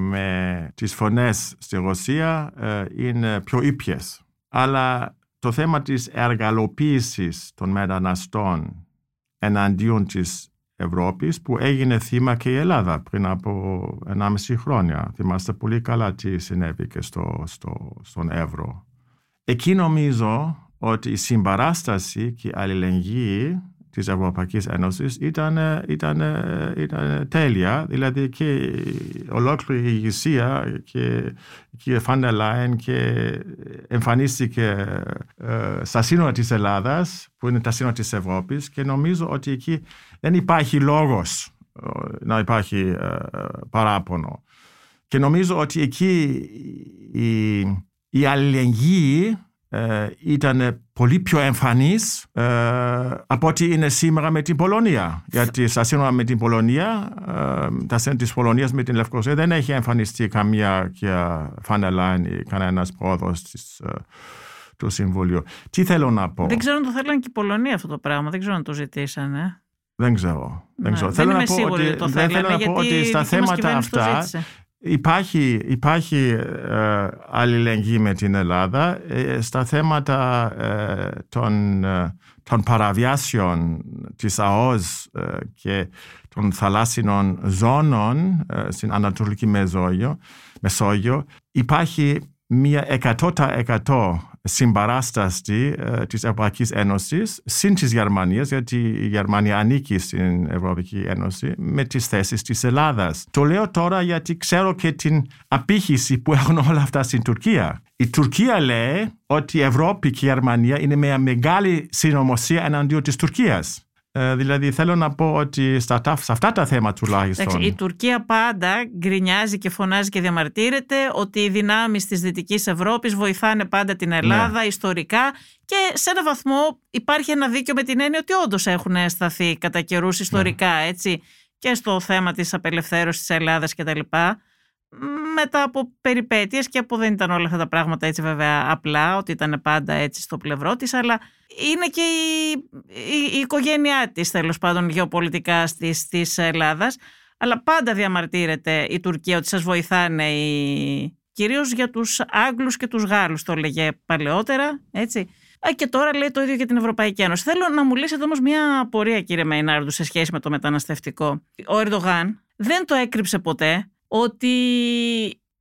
με τις φωνές στη Ρωσία ε, είναι πιο ήπιες. Αλλά το θέμα της εργαλοποίησης των μεταναστών εναντίον της Ευρώπης που έγινε θύμα και η Ελλάδα πριν από 1,5 χρόνια. Θυμάστε πολύ καλά τι συνέβη και στο, στο, στον Εύρο. Εκεί νομίζω ότι η συμπαράσταση και η αλληλεγγύη της Ευρωπαϊκής Ένωσης ήταν, ήταν, ήταν τέλεια. Δηλαδή και ολόκληρη η ηγεσία και η κυρία Φάντερ Λάιν και εμφανίστηκε ε, στα σύνορα της Ελλάδας που είναι τα σύνορα της Ευρώπης και νομίζω ότι εκεί δεν υπάρχει λόγος να υπάρχει ε, παράπονο. Και νομίζω ότι εκεί η, η αλληλεγγύη ε, ήταν πολύ πιο εμφανής ε, από ό,τι είναι σήμερα με την Πολωνία. Γιατί στα σύνορα με την Πολωνία, ε, τα σύνορα της Πολωνίας με την Λευκοσία δεν έχει εμφανιστεί καμία και Φανελάιν ή κανένας πρόοδος της, ε, του Συμβουλίου. Τι θέλω να πω. Δεν ξέρω αν το θέλανε και η Πολωνία αυτό το πράγμα. Δεν ξέρω αν το ζητήσανε. Δεν ξέρω. Δεν, Ναι, ξέρω. δεν θέλω είμαι να πω σίγουρη ότι, ότι το δεν θέλω θέλανε, να πω γιατί ότι η στα δική μας θέματα κυβέρνηση το αυτά ζήτησε. Υπάρχει, υπάρχει ε, αλληλεγγύη με την Ελλάδα. Ε, στα θέματα ε, των, ε, των παραβιάσεων της ΑΟΣ ε, και των θαλάσσινων ζώνων ε, στην Ανατολική Μεσόγειο, Μεσόγειο υπάρχει μια 100% συμπαράσταση ε, της Ευρωπαϊκής Ένωσης συν της Γερμανίας, γιατί η Γερμανία ανήκει στην Ευρωπαϊκή Ένωση, με τις θέσεις της Ελλάδας. Το λέω τώρα γιατί ξέρω και την απήχηση που έχουν όλα αυτά στην Τουρκία. Η Τουρκία λέει ότι η Ευρώπη και η Γερμανία είναι μια μεγάλη συνωμοσία εναντίον της Τουρκίας. Ε, δηλαδή θέλω να πω ότι στα, τα- σε αυτά τα θέματα τουλάχιστον. Εντάξει, η Τουρκία πάντα γκρινιάζει και φωνάζει και διαμαρτύρεται ότι οι δυνάμεις της Δυτικής Ευρώπης βοηθάνε πάντα την Ελλάδα Ναι. ιστορικά και σε ένα βαθμό υπάρχει ένα δίκιο με την έννοια ότι όντως έχουν σταθεί κατά καιρούς ιστορικά Ναι. έτσι και στο θέμα της απελευθέρωσης της Ελλάδας και τα λοιπά μετά από περιπέτειες και από δεν ήταν όλα αυτά τα πράγματα έτσι βέβαια απλά ότι ήταν πάντα έτσι στο πλευρό της αλλά είναι και η, η, η οικογένειά της τέλος πάντων γεωπολιτικά της, της Ελλάδας αλλά πάντα διαμαρτύρεται η Τουρκία ότι σας βοηθάνε οι... κυρίως για τους Άγγλους και τους Γάλλους το έλεγε παλαιότερα έτσι Α, και τώρα λέει το ίδιο για την Ευρωπαϊκή Ένωση. Θέλω να μου λύσετε όμως μια απορία κύριε Μεϊνάρντου σε σχέση με το μεταναστευτικό. Ο Ερντογάν δεν το έκρυψε ποτέ ότι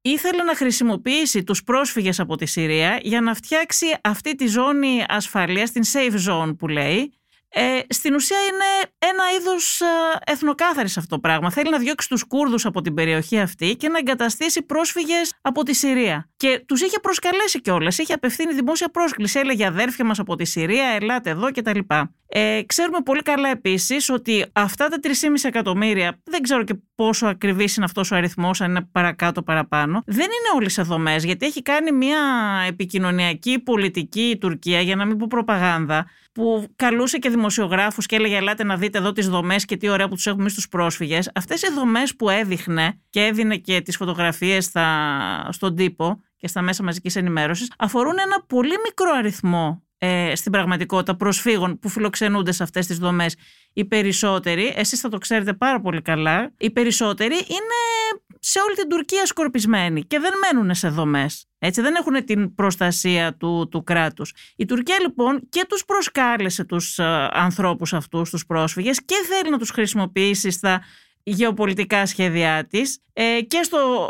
ήθελε να χρησιμοποιήσει τους πρόσφυγες από τη Συρία για να φτιάξει αυτή τη ζώνη ασφαλείας, την safe zone που λέει. Ε, στην ουσία είναι ένα είδος ε, εθνοκάθαρης αυτό το πράγμα. Θέλει να διώξει τους Κούρδους από την περιοχή αυτή και να εγκαταστήσει πρόσφυγες από τη Συρία. Και τους είχε προσκαλέσει κιόλας. Είχε απευθύνει δημόσια πρόσκληση. Έλεγε αδέρφια μας από τη Συρία, ελάτε εδώ κτλ. Ε, ξέρουμε πολύ καλά επίσης ότι αυτά τα 3,5 εκατομμύρια, δεν ξέρω και πόσο ακριβής είναι αυτός ο αριθμός, αν είναι παρακάτω παραπάνω, δεν είναι όλοι σε δομές, γιατί έχει κάνει μια επικοινωνιακή πολιτική η Τουρκία, για να μην πω προπαγάνδα, που καλούσε και δημοσιογράφους και έλεγε ελάτε να δείτε εδώ τις δομές και τι ωραία που τους έχουμε εμείς τους πρόσφυγες. Αυτές οι δομές που έδειχνε και έδινε και τις φωτογραφίες στα, στον τύπο και στα μέσα μαζικής ενημέρωσης αφορούν ένα πολύ μικρό αριθμό ε, στην πραγματικότητα προσφύγων που φιλοξενούνται σε αυτές τις δομές. Οι περισσότεροι, εσείς θα το ξέρετε πάρα πολύ καλά, οι περισσότεροι είναι σε όλη την Τουρκία σκορπισμένοι και δεν μένουν σε δομές. Έτσι δεν έχουν την προστασία του, του κράτους. Η Τουρκία λοιπόν και τους προσκάλεσε τους ε, ανθρώπους αυτούς, τους πρόσφυγες και θέλει να τους χρησιμοποιήσει στα γεωπολιτικά σχέδιά της ε, και στο,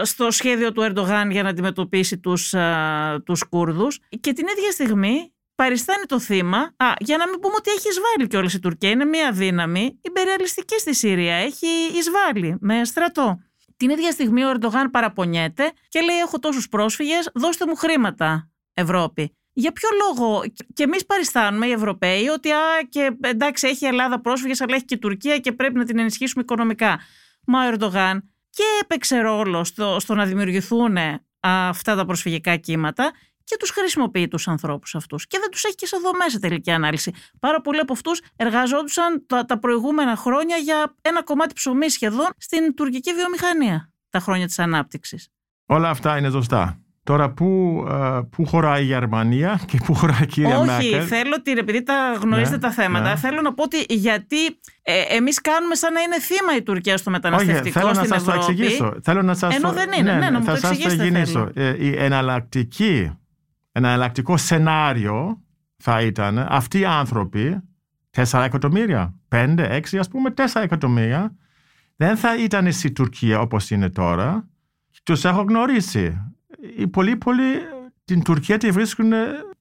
ε, στο σχέδιο του Ερντογάν για να αντιμετωπίσει τους, ε, τους Κούρδους και την ίδια στιγμή παριστάνει το θύμα, α, για να μην πούμε ότι έχει εισβάλει κιόλας η Τουρκία, είναι μια δύναμη υπεριαλιστική στη Συρία, έχει εισβάλει με στρατό. Την ίδια στιγμή ο Ερντογάν παραπονιέται και λέει έχω τόσους πρόσφυγες, δώστε μου χρήματα Ευρώπη. Για ποιο λόγο; Και εμείς παριστάνουμε οι Ευρωπαίοι ότι α, και εντάξει έχει η Ελλάδα πρόσφυγες αλλά έχει και η Τουρκία και πρέπει να την ενισχύσουμε οικονομικά. Μα ο Ερντογάν και έπαιξε ρόλο στο, στο να δημιουργηθούν αυτά τα προσφυγικά κύματα και τους χρησιμοποιεί τους ανθρώπους αυτούς και δεν τους έχει και σε δομές σε τελική ανάλυση. Πάρα πολλοί από αυτούς εργαζόντουσαν τα, τα προηγούμενα χρόνια για ένα κομμάτι ψωμί σχεδόν στην τουρκική βιομηχανία τα χρόνια της ανάπτυξης. Όλα αυτά είναι σωστά. Τώρα, πού, ε, πού χωράει η Γερμανία και πού χωράει η κυρία Όχι, Μέρκελ; θέλω ότι επειδή τα γνωρίζετε Ναι, τα θέματα, ναι. θέλω να πω ότι γιατί ε, εμείς κάνουμε σαν να είναι θύμα η Τουρκία στο Όχι, μεταναστευτικό θέλω να στην σας το Ευρώπη. εξηγήσω. Θέλω να σας Ενώ το... δεν είναι. Ναι, να μου θα το σας εξηγήσετε εξηγήσω. Ε, η εναλλακτική, ένα εναλλακτικό σενάριο θα ήταν αυτοί οι άνθρωποι, 4 εκατομμύρια, 5, 6, ας πούμε 4 εκατομμύρια, δεν θα ήταν στη Τουρκία όπως είναι τώρα. Τους έχω γνωρίσει. Οι πολλοί, πολλοί την Τουρκία τη βρίσκουν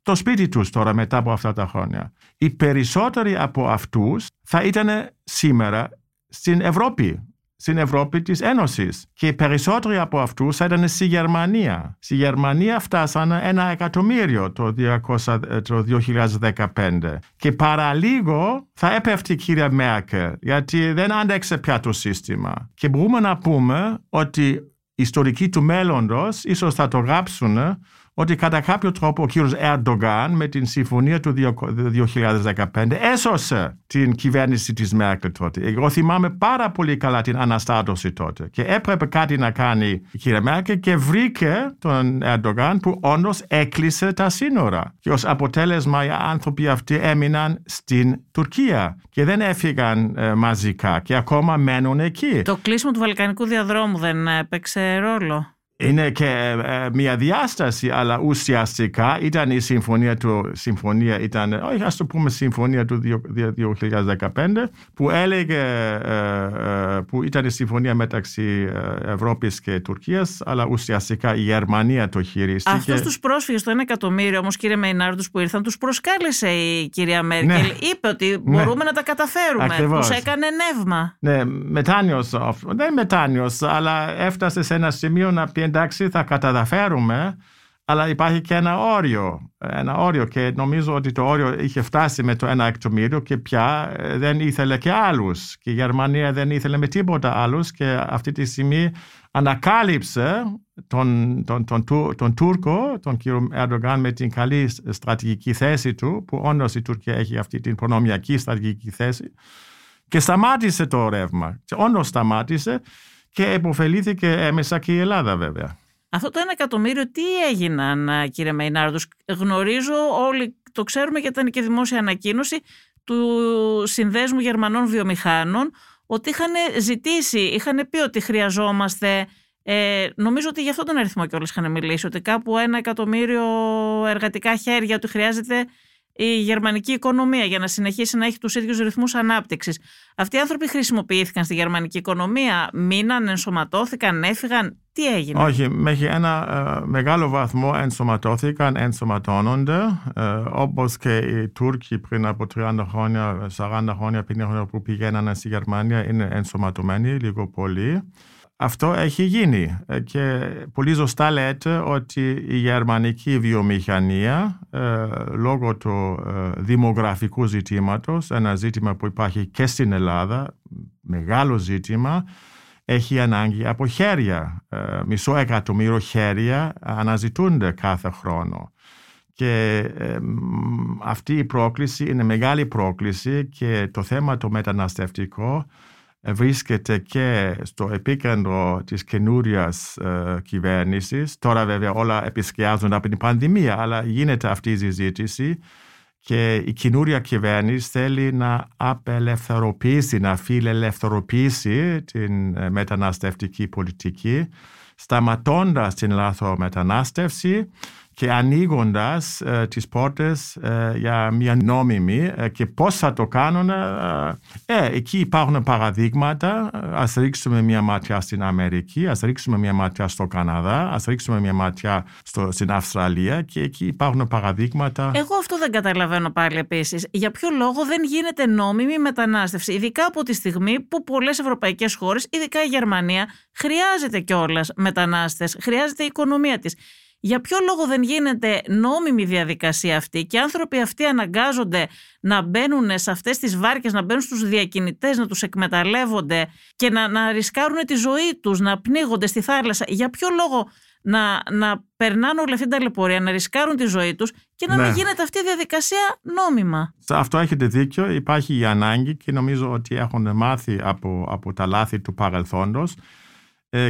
το σπίτι τους τώρα μετά από αυτά τα χρόνια. Οι περισσότεροι από αυτούς θα ήταν σήμερα στην Ευρώπη, στην Ευρώπη της Ένωσης. Και οι περισσότεροι από αυτούς θα ήταν στη Γερμανία. Στη Γερμανία φτάσανε ένα εκατομμύριο το, 200, το 2015. Και παραλίγο θα έπεφτε η κυρία Μέρκελ, γιατί δεν άντεξε πια το σύστημα. Και μπορούμε να πούμε ότι οι ιστορικοί του μέλλοντος ίσως θα το γράψουν ότι κατά κάποιο τρόπο ο κύριος Ερντογάν με την συμφωνία του 2015 έσωσε την κυβέρνηση της Μέρκελ τότε. Εγώ θυμάμαι πάρα πολύ καλά την αναστάτωση τότε και έπρεπε κάτι να κάνει η κυρία Μέρκελ και βρήκε τον Ερντογάν που όντως έκλεισε τα σύνορα. Και ως αποτέλεσμα οι άνθρωποι αυτοί έμειναν στην Τουρκία και δεν έφυγαν ε, μαζικά και ακόμα μένουν εκεί. Το κλείσιμο του Βαλκανικού διαδρόμου δεν έπαιξε ρόλο; Είναι και ε, μια διάσταση, αλλά ουσιαστικά ήταν η συμφωνία του, συμφωνία ήταν, όχι ας το πούμε συμφωνία του 2015, που έλεγε, ε, ε, που ήταν η συμφωνία μεταξύ Ευρώπης και Τουρκίας, αλλά ουσιαστικά η Γερμανία το χειρίστηκε. Αυτούς τους πρόσφυγες, το ένα εκατομμύριο όμως κύριε Μεϊνάρντους που ήρθαν, τους προσκάλεσε η κυρία Μέρκελ. Ναι. Είπε ότι ναι. μπορούμε να τα καταφέρουμε. Ακριβώς. Τους έκανε νεύμα. Ναι, μετάνιος, δεν μετάνιος, αλλά έφτασε σε ένα σημείο να πει εντάξει θα καταδαφέρουμε αλλά υπάρχει και ένα όριο, ένα όριο και νομίζω ότι το όριο είχε φτάσει με το ένα εκατομμύριο και πια ε, δεν ήθελε και άλλους και η Γερμανία δεν ήθελε με τίποτα άλλους και αυτή τη στιγμή ανακάλυψε τον, τον, τον, τον, Τούρκο, τον κύριο Ερντογάν με την καλή στρατηγική θέση του που όντως η Τουρκία έχει αυτή την προνομιακή στρατηγική θέση και σταμάτησε το ρεύμα. Όντως σταμάτησε και επωφελήθηκε έμεσα και η Ελλάδα βέβαια. Αυτό το ένα εκατομμύριο τι έγιναν κύριε Μεϊνάρδος. Γνωρίζω όλοι, το ξέρουμε γιατί ήταν και δημόσια ανακοίνωση του Συνδέσμου Γερμανών Βιομηχάνων ότι είχαν ζητήσει, είχαν πει ότι χρειαζόμαστε ε, νομίζω ότι γι' αυτό τον αριθμό κιόλας είχαν μιλήσει, ότι κάπου ένα εκατομμύριο εργατικά χέρια, ότι χρειάζεται η γερμανική οικονομία για να συνεχίσει να έχει τους ίδιους ρυθμούς ανάπτυξης. Αυτοί οι άνθρωποι χρησιμοποιήθηκαν στη γερμανική οικονομία, μείναν, ενσωματώθηκαν, έφυγαν. Τι έγινε; Όχι, μέχρι ένα ε, μεγάλο βαθμό ενσωματώθηκαν, ενσωματώνονται, ε, όπως και οι Τούρκοι πριν από 30 χρόνια, 40 χρόνια, 50 χρόνια που πηγαίνανε στη Γερμανία είναι ενσωματωμένοι λίγο πολύ. Αυτό έχει γίνει ε, και πολύ σωστά λέτε ότι η γερμανική βιομηχανία ε, λόγω του ε, δημογραφικού ζητήματος, ένα ζήτημα που υπάρχει και στην Ελλάδα, μεγάλο ζήτημα, έχει ανάγκη από χέρια. Μισό εκατομμύριο χέρια αναζητούνται κάθε χρόνο. Και αυτή η πρόκληση είναι μεγάλη πρόκληση και το θέμα το μεταναστευτικό βρίσκεται και στο επίκεντρο της καινούρια ε, κυβέρνησης. Τώρα βέβαια όλα επισκιάζουν από την πανδημία, αλλά γίνεται αυτή η συζήτηση και η καινούρια κυβέρνηση θέλει να απελευθερωποιήσει, να φιλελευθερωποιήσει την ε, μεταναστευτική πολιτική, σταματώντας την λάθο μετανάστευση και ανοίγοντας ε, τις πόρτες ε, για μια νόμιμη ε, και πώς θα το κάνουν. Ε, εκεί υπάρχουν παραδείγματα. Ας ρίξουμε μια ματιά στην Αμερική, ας ρίξουμε μια ματιά στο Καναδά, ας ρίξουμε μια ματιά στο, στην Αυστραλία και εκεί υπάρχουν παραδείγματα. Εγώ αυτό δεν καταλαβαίνω πάλι επίσης. Για ποιο λόγο δεν γίνεται νόμιμη μετανάστευση, ειδικά από τη στιγμή που πολλές ευρωπαϊκές χώρες, ειδικά η Γερμανία, χρειάζεται κιόλας μετανάστες, χρειάζεται η οικονομία της. Για ποιο λόγο δεν γίνεται νόμιμη διαδικασία αυτή και οι άνθρωποι αυτοί αναγκάζονται να μπαίνουν σε αυτές τις βάρκες, να μπαίνουν στους διακινητές, να τους εκμεταλλεύονται και να, να ρισκάρουν τη ζωή τους, να πνίγονται στη θάλασσα. Για ποιο λόγο να, να περνάνε όλη αυτή την ταλαιπωρία, να ρισκάρουν τη ζωή τους και να ναι. μην γίνεται αυτή η διαδικασία νόμιμα; Σε αυτό έχετε δίκιο, υπάρχει η ανάγκη και νομίζω ότι έχουν μάθει από, από τα λάθη του παρελθόντος ε,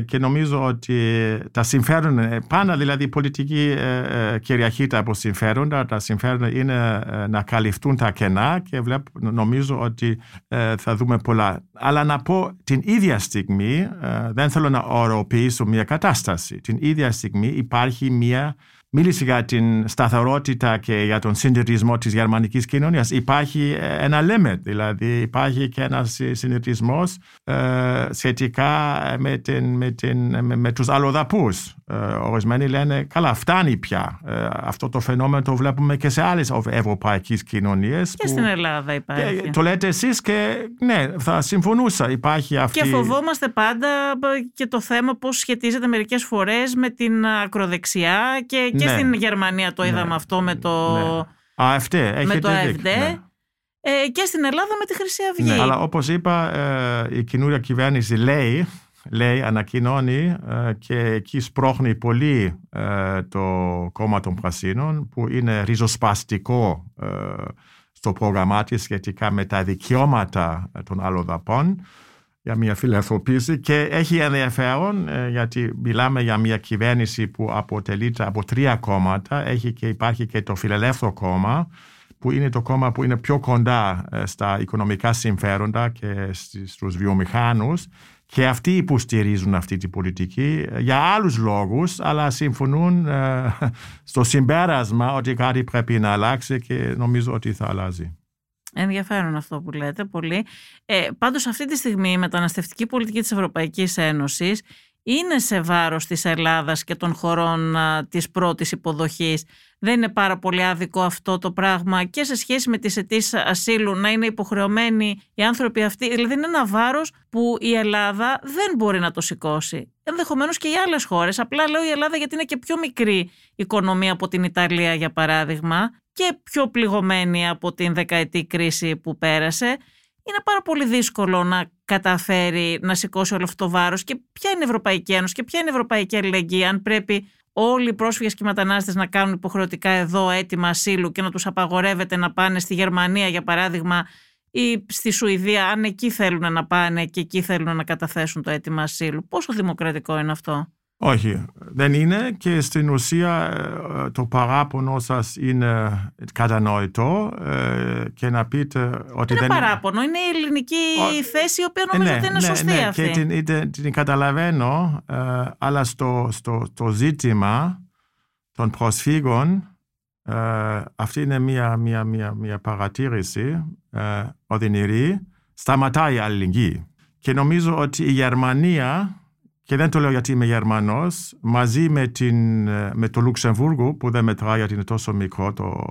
και νομίζω ότι τα συμφέροντα, ε, πάνω δηλαδή η πολιτική ε, κυριαρχείται από συμφέροντα, τα συμφέροντα είναι να καλυφθούν τα κενά και βλέπω, νομίζω ότι θα δούμε πολλά. Αλλά να πω την ίδια στιγμή, δεν θέλω να οροποιήσω μια κατάσταση, την ίδια στιγμή υπάρχει μια μίλησε για την σταθερότητα και για τον συντηρητισμό της γερμανικής κοινωνίας. Υπάρχει ένα limit, δηλαδή υπάρχει και ένας συντηρητισμός ε, σχετικά με, την, με, την, με, με τους αλλοδαπούς. Ε, ορισμένοι λένε, καλά, φτάνει πια. Ε, αυτό το φαινόμενο το βλέπουμε και σε άλλες ευρωπαϊκές κοινωνίες. Και που, στην Ελλάδα υπάρχει. Και, το λέτε εσείς και ναι, θα συμφωνούσα. Υπάρχει αυτή... Και φοβόμαστε πάντα και το θέμα πώς σχετίζεται μερικές φορές με την ακροδεξιά και, και ναι. στην Γερμανία το είδαμε ναι. αυτό με το, ναι. με το AFD. Ναι. Ε, και στην Ελλάδα με τη Χρυσή Αυγή. Ναι, αλλά όπως είπα, ε, η καινούρια κυβέρνηση λέει, λέει ανακοινώνει ε, και εκεί σπρώχνει πολύ το κόμμα των Πρασίνων που είναι ριζοσπαστικό στο πρόγραμμά της σχετικά με τα δικαιώματα των αλλοδαπών για μια φιλελευθερωποίηση και έχει ενδιαφέρον ε, γιατί μιλάμε για μια κυβέρνηση που αποτελείται από τρία κόμματα. Έχει και υπάρχει και το φιλελεύθερο κόμμα που είναι το κόμμα που είναι πιο κοντά ε, στα οικονομικά συμφέροντα και στους βιομηχάνους και αυτοί υποστηρίζουν αυτή την πολιτική ε, για άλλους λόγους αλλά συμφωνούν [LAUGHS] στο συμπέρασμα ότι κάτι πρέπει να αλλάξει και νομίζω ότι θα αλλάζει. Ενδιαφέρον αυτό που λέτε πολύ. Ε, πάντως αυτή τη στιγμή η μεταναστευτική πολιτική της Ευρωπαϊκής Ένωσης είναι σε βάρος της Ελλάδας και των χωρών α, της πρώτης υποδοχής. Δεν είναι πάρα πολύ άδικο αυτό το πράγμα και σε σχέση με τις αιτήσεις ασύλου να είναι υποχρεωμένοι οι άνθρωποι αυτοί. Δηλαδή είναι ένα βάρος που η Ελλάδα δεν μπορεί να το σηκώσει. Ενδεχομένως και οι άλλες χώρες. Απλά λέω η Ελλάδα γιατί είναι και πιο μικρή οικονομία από την Ιταλία για παράδειγμα και πιο πληγωμένη από την δεκαετή κρίση που πέρασε, είναι πάρα πολύ δύσκολο να καταφέρει να σηκώσει όλο αυτό το βάρος και ποια είναι η Ευρωπαϊκή Ένωση και ποια είναι η Ευρωπαϊκή Αλληλεγγύη αν πρέπει όλοι οι πρόσφυγες και οι μετανάστες να κάνουν υποχρεωτικά εδώ έτοιμα ασύλου και να τους απαγορεύεται να πάνε στη Γερμανία για παράδειγμα ή στη Σουηδία αν εκεί θέλουν να πάνε και εκεί θέλουν να καταθέσουν το αίτημα ασύλου. Πόσο δημοκρατικό είναι αυτό; Όχι, δεν είναι και στην ουσία ε, το παράπονο σας είναι κατανοητό ε, και να πείτε ότι είναι δεν παράπονο, είναι η ελληνική Ο... θέση η οποία νομίζω ναι, ότι είναι ναι, σωστή ναι, αυτή. Και την, την, την καταλαβαίνω, ε, αλλά στο, στο, στο ζήτημα των προσφύγων αυτή είναι μια, μια, μια, μια παρατήρηση οδυνηρή, σταματάει η αλληλεγγύη. Και νομίζω ότι η Γερμανία και δεν το λέω γιατί είμαι Γερμανός, μαζί με, την, με το Λουξεμβούργο, που δεν μετράει γιατί είναι τόσο μικρό το,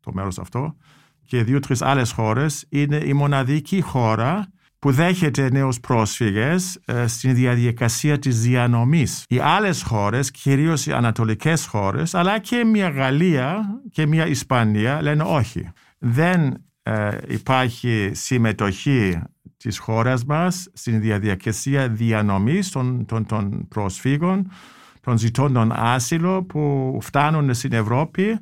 το μέρος αυτό, και δύο-τρεις άλλες χώρες, είναι η μοναδική χώρα που δέχεται νέους πρόσφυγες ε, στην διαδικασία της διανομής. Οι άλλες χώρες, κυρίως οι ανατολικές χώρες, αλλά και μια Γαλλία και μια Ισπανία λένε όχι. Δεν ε, υπάρχει συμμετοχή της χώρας μας στην διαδικασία διανομής των, των, των προσφύγων, των ζητώντων άσυλο που φτάνουν στην Ευρώπη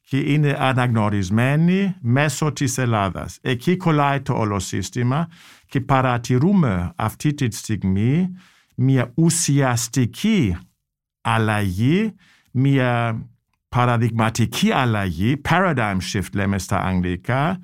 και είναι αναγνωρισμένοι μέσω της Ελλάδας. Εκεί κολλάει το όλο σύστημα και παρατηρούμε αυτή τη στιγμή μια ουσιαστική αλλαγή, μια παραδειγματική αλλαγή, paradigm shift λέμε στα αγγλικά,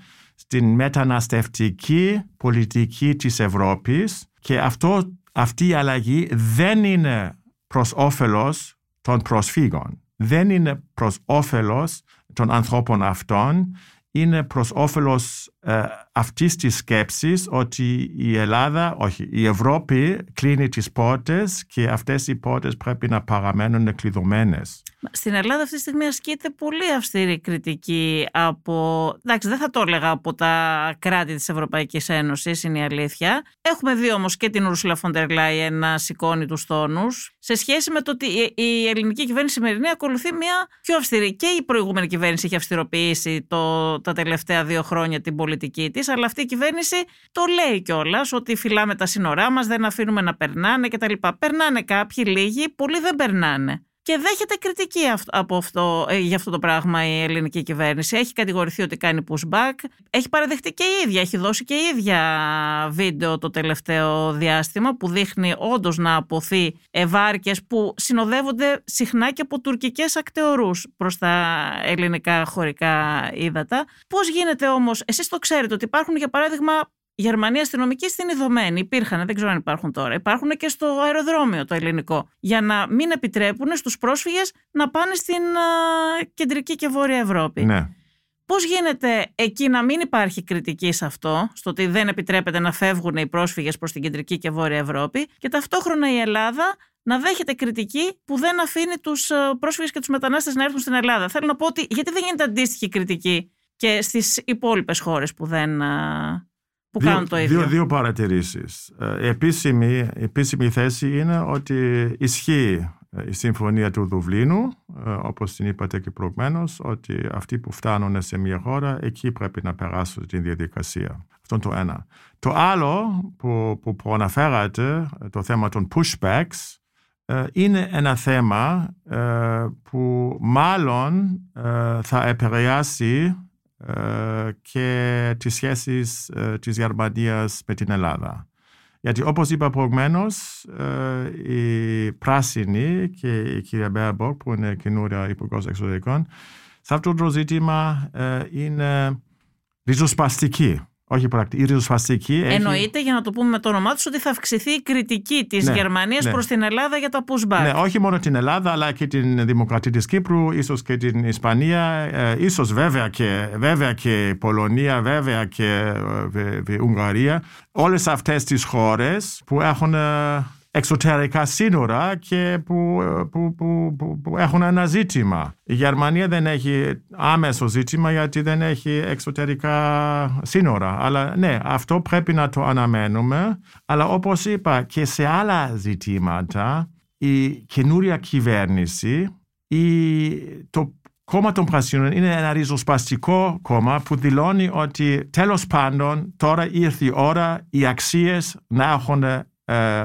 στην μεταναστευτική πολιτική της Ευρώπης και αυτό, αυτή η αλλαγή δεν είναι προς όφελος των προσφύγων. Δεν είναι προς όφελος των ανθρώπων αυτών. Είναι προς όφελος ε, αυτής της σκέψης ότι η Ελλάδα, όχι, η Ευρώπη κλείνει τις πόρτες και αυτές οι πόρτες πρέπει να παραμένουν κλειδωμένες. Στην Ελλάδα αυτή τη στιγμή ασκείται πολύ αυστηρή κριτική από, εντάξει δεν θα το έλεγα από τα κράτη της Ευρωπαϊκής Ένωσης, είναι η αλήθεια. Έχουμε δει όμως και την Ursula von der Leyen να σηκώνει τους τόνους σε σχέση με το ότι η ελληνική κυβέρνηση σημερινή ακολουθεί μια πιο αυστηρή. Και η προηγούμενη κυβέρνηση έχει αυστηροποιήσει το, τα τελευταία δύο χρόνια την πολιτική της, αλλά αυτή η κυβέρνηση το λέει κιόλας ότι φυλάμε τα σύνορά μας, δεν αφήνουμε να περνάνε κτλ. Περνάνε κάποιοι, λίγοι, πολλοί δεν περνάνε. Και δέχεται κριτική από αυτό, ε, για αυτό το πράγμα η ελληνική κυβέρνηση. Έχει κατηγορηθεί ότι κάνει pushback. Έχει παραδεχτεί και η ίδια, έχει δώσει και η ίδια βίντεο το τελευταίο διάστημα που δείχνει όντως να αποθεί ευάρκε που συνοδεύονται συχνά και από τουρκικές ακτεωρούς προς τα ελληνικά χωρικά ύδατα. Πώς γίνεται όμως, εσείς το ξέρετε ότι υπάρχουν για παράδειγμα Γερμανοί αστυνομικοί στην Ιδωμένη. Υπήρχαν, δεν ξέρω αν υπάρχουν τώρα. Υπάρχουν και στο αεροδρόμιο το ελληνικό. Για να μην επιτρέπουν στους πρόσφυγες να πάνε στην κεντρική και βόρεια Ευρώπη. Ναι. Πώς γίνεται εκεί να μην υπάρχει κριτική σε αυτό, στο ότι δεν επιτρέπεται να φεύγουν οι πρόσφυγες προς την κεντρική και βόρεια Ευρώπη και ταυτόχρονα η Ελλάδα να δέχεται κριτική που δεν αφήνει τους πρόσφυγες και τους μετανάστες να έρθουν στην Ελλάδα. Θέλω να πω ότι γιατί δεν γίνεται αντίστοιχη κριτική και στις υπόλοιπες χώρες που δεν που δύο, κάνουν το ίδιο. Δύο, δύο παρατηρήσεις. Η επίσημη, επίσημη θέση είναι ότι ισχύει η συμφωνία του Δουβλίνου, όπως την είπατε και προηγουμένως, ότι αυτοί που φτάνουν σε μια χώρα, εκεί πρέπει να περάσουν την διαδικασία. Αυτό είναι το ένα. Το άλλο που, που προαναφέρατε, το θέμα των pushbacks, είναι ένα θέμα που μάλλον θα επηρεάσει και τις σχέσεις της Γερμανίας με την Ελλάδα. Γιατί όπως είπα προηγουμένως, οι Πράσινοι και η κυρία Μπέρμποκ που είναι καινούρια υπουργός εξωτερικών, σε αυτό το ζήτημα είναι ριζοσπαστική. Όχι πρακτική, η ριζοσπαστική. Εννοείται, για να το πούμε με το όνομά τους, ότι θα αυξηθεί η κριτική της ναι, Γερμανίας ναι. προς την Ελλάδα για τα pushback. Ναι, όχι μόνο την Ελλάδα, αλλά και την Δημοκρατία της Κύπρου, ίσως και την Ισπανία, ε, ίσως βέβαια και, βέβαια και Πολωνία, βέβαια και ε, Ουγγαρία. Όλες αυτές τις χώρες που έχουν. Ε, εξωτερικά σύνορα και που, που, που, που, έχουν ένα ζήτημα. Η Γερμανία δεν έχει άμεσο ζήτημα γιατί δεν έχει εξωτερικά σύνορα. Αλλά ναι, αυτό πρέπει να το αναμένουμε. Αλλά όπως είπα και σε άλλα ζητήματα η καινούρια κυβέρνηση η, το κόμμα των Πρασίνων είναι ένα ριζοσπαστικό κόμμα που δηλώνει ότι τέλος πάντων τώρα ήρθε η ώρα οι αξίες να έχουν ε,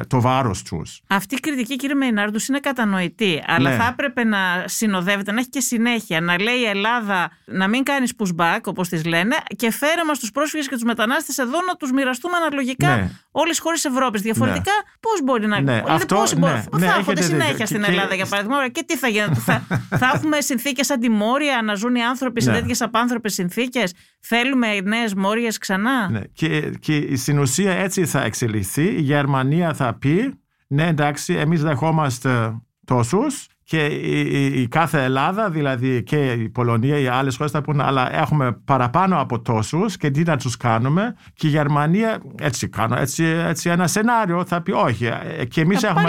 το βάρος τους. Αυτή η κριτική κύριε Μεϊνάρντους είναι κατανοητή αλλά ναι. θα έπρεπε να συνοδεύεται, να έχει και συνέχεια να λέει η Ελλάδα να μην κάνει pushback όπως τις λένε και φέρε μας τους πρόσφυγες και τους μετανάστες εδώ να τους μοιραστούμε αναλογικά ναι. Όλες οι χώρες Ευρώπης. Διαφορετικά ναι. πώς μπορεί να... Ναι. Αυτό, πώς ναι. θα ναι, έρχονται συνέχεια στην και... Ελλάδα για παράδειγμα και τι θα γίνει. θα, [LAUGHS] θα έχουμε συνθήκες αντιμόρια να ζουν οι άνθρωποι σε ναι. τέτοιες απάνθρωπες συνθήκες; Θέλουμε νέες μόριες ξανά; Ναι. Και, και στην ουσία έτσι θα εξελιχθεί η Γερμανία Γερμανία θα πει ναι εντάξει εμείς δεχόμαστε τόσους και η, η, κάθε Ελλάδα, δηλαδή και η Πολωνία, οι άλλες χώρες θα πούνε αλλά έχουμε παραπάνω από τόσους και τι να τους κάνουμε και η Γερμανία έτσι κάνω, έτσι, έτσι ένα σενάριο θα πει όχι ε, και εμείς, έχουμε,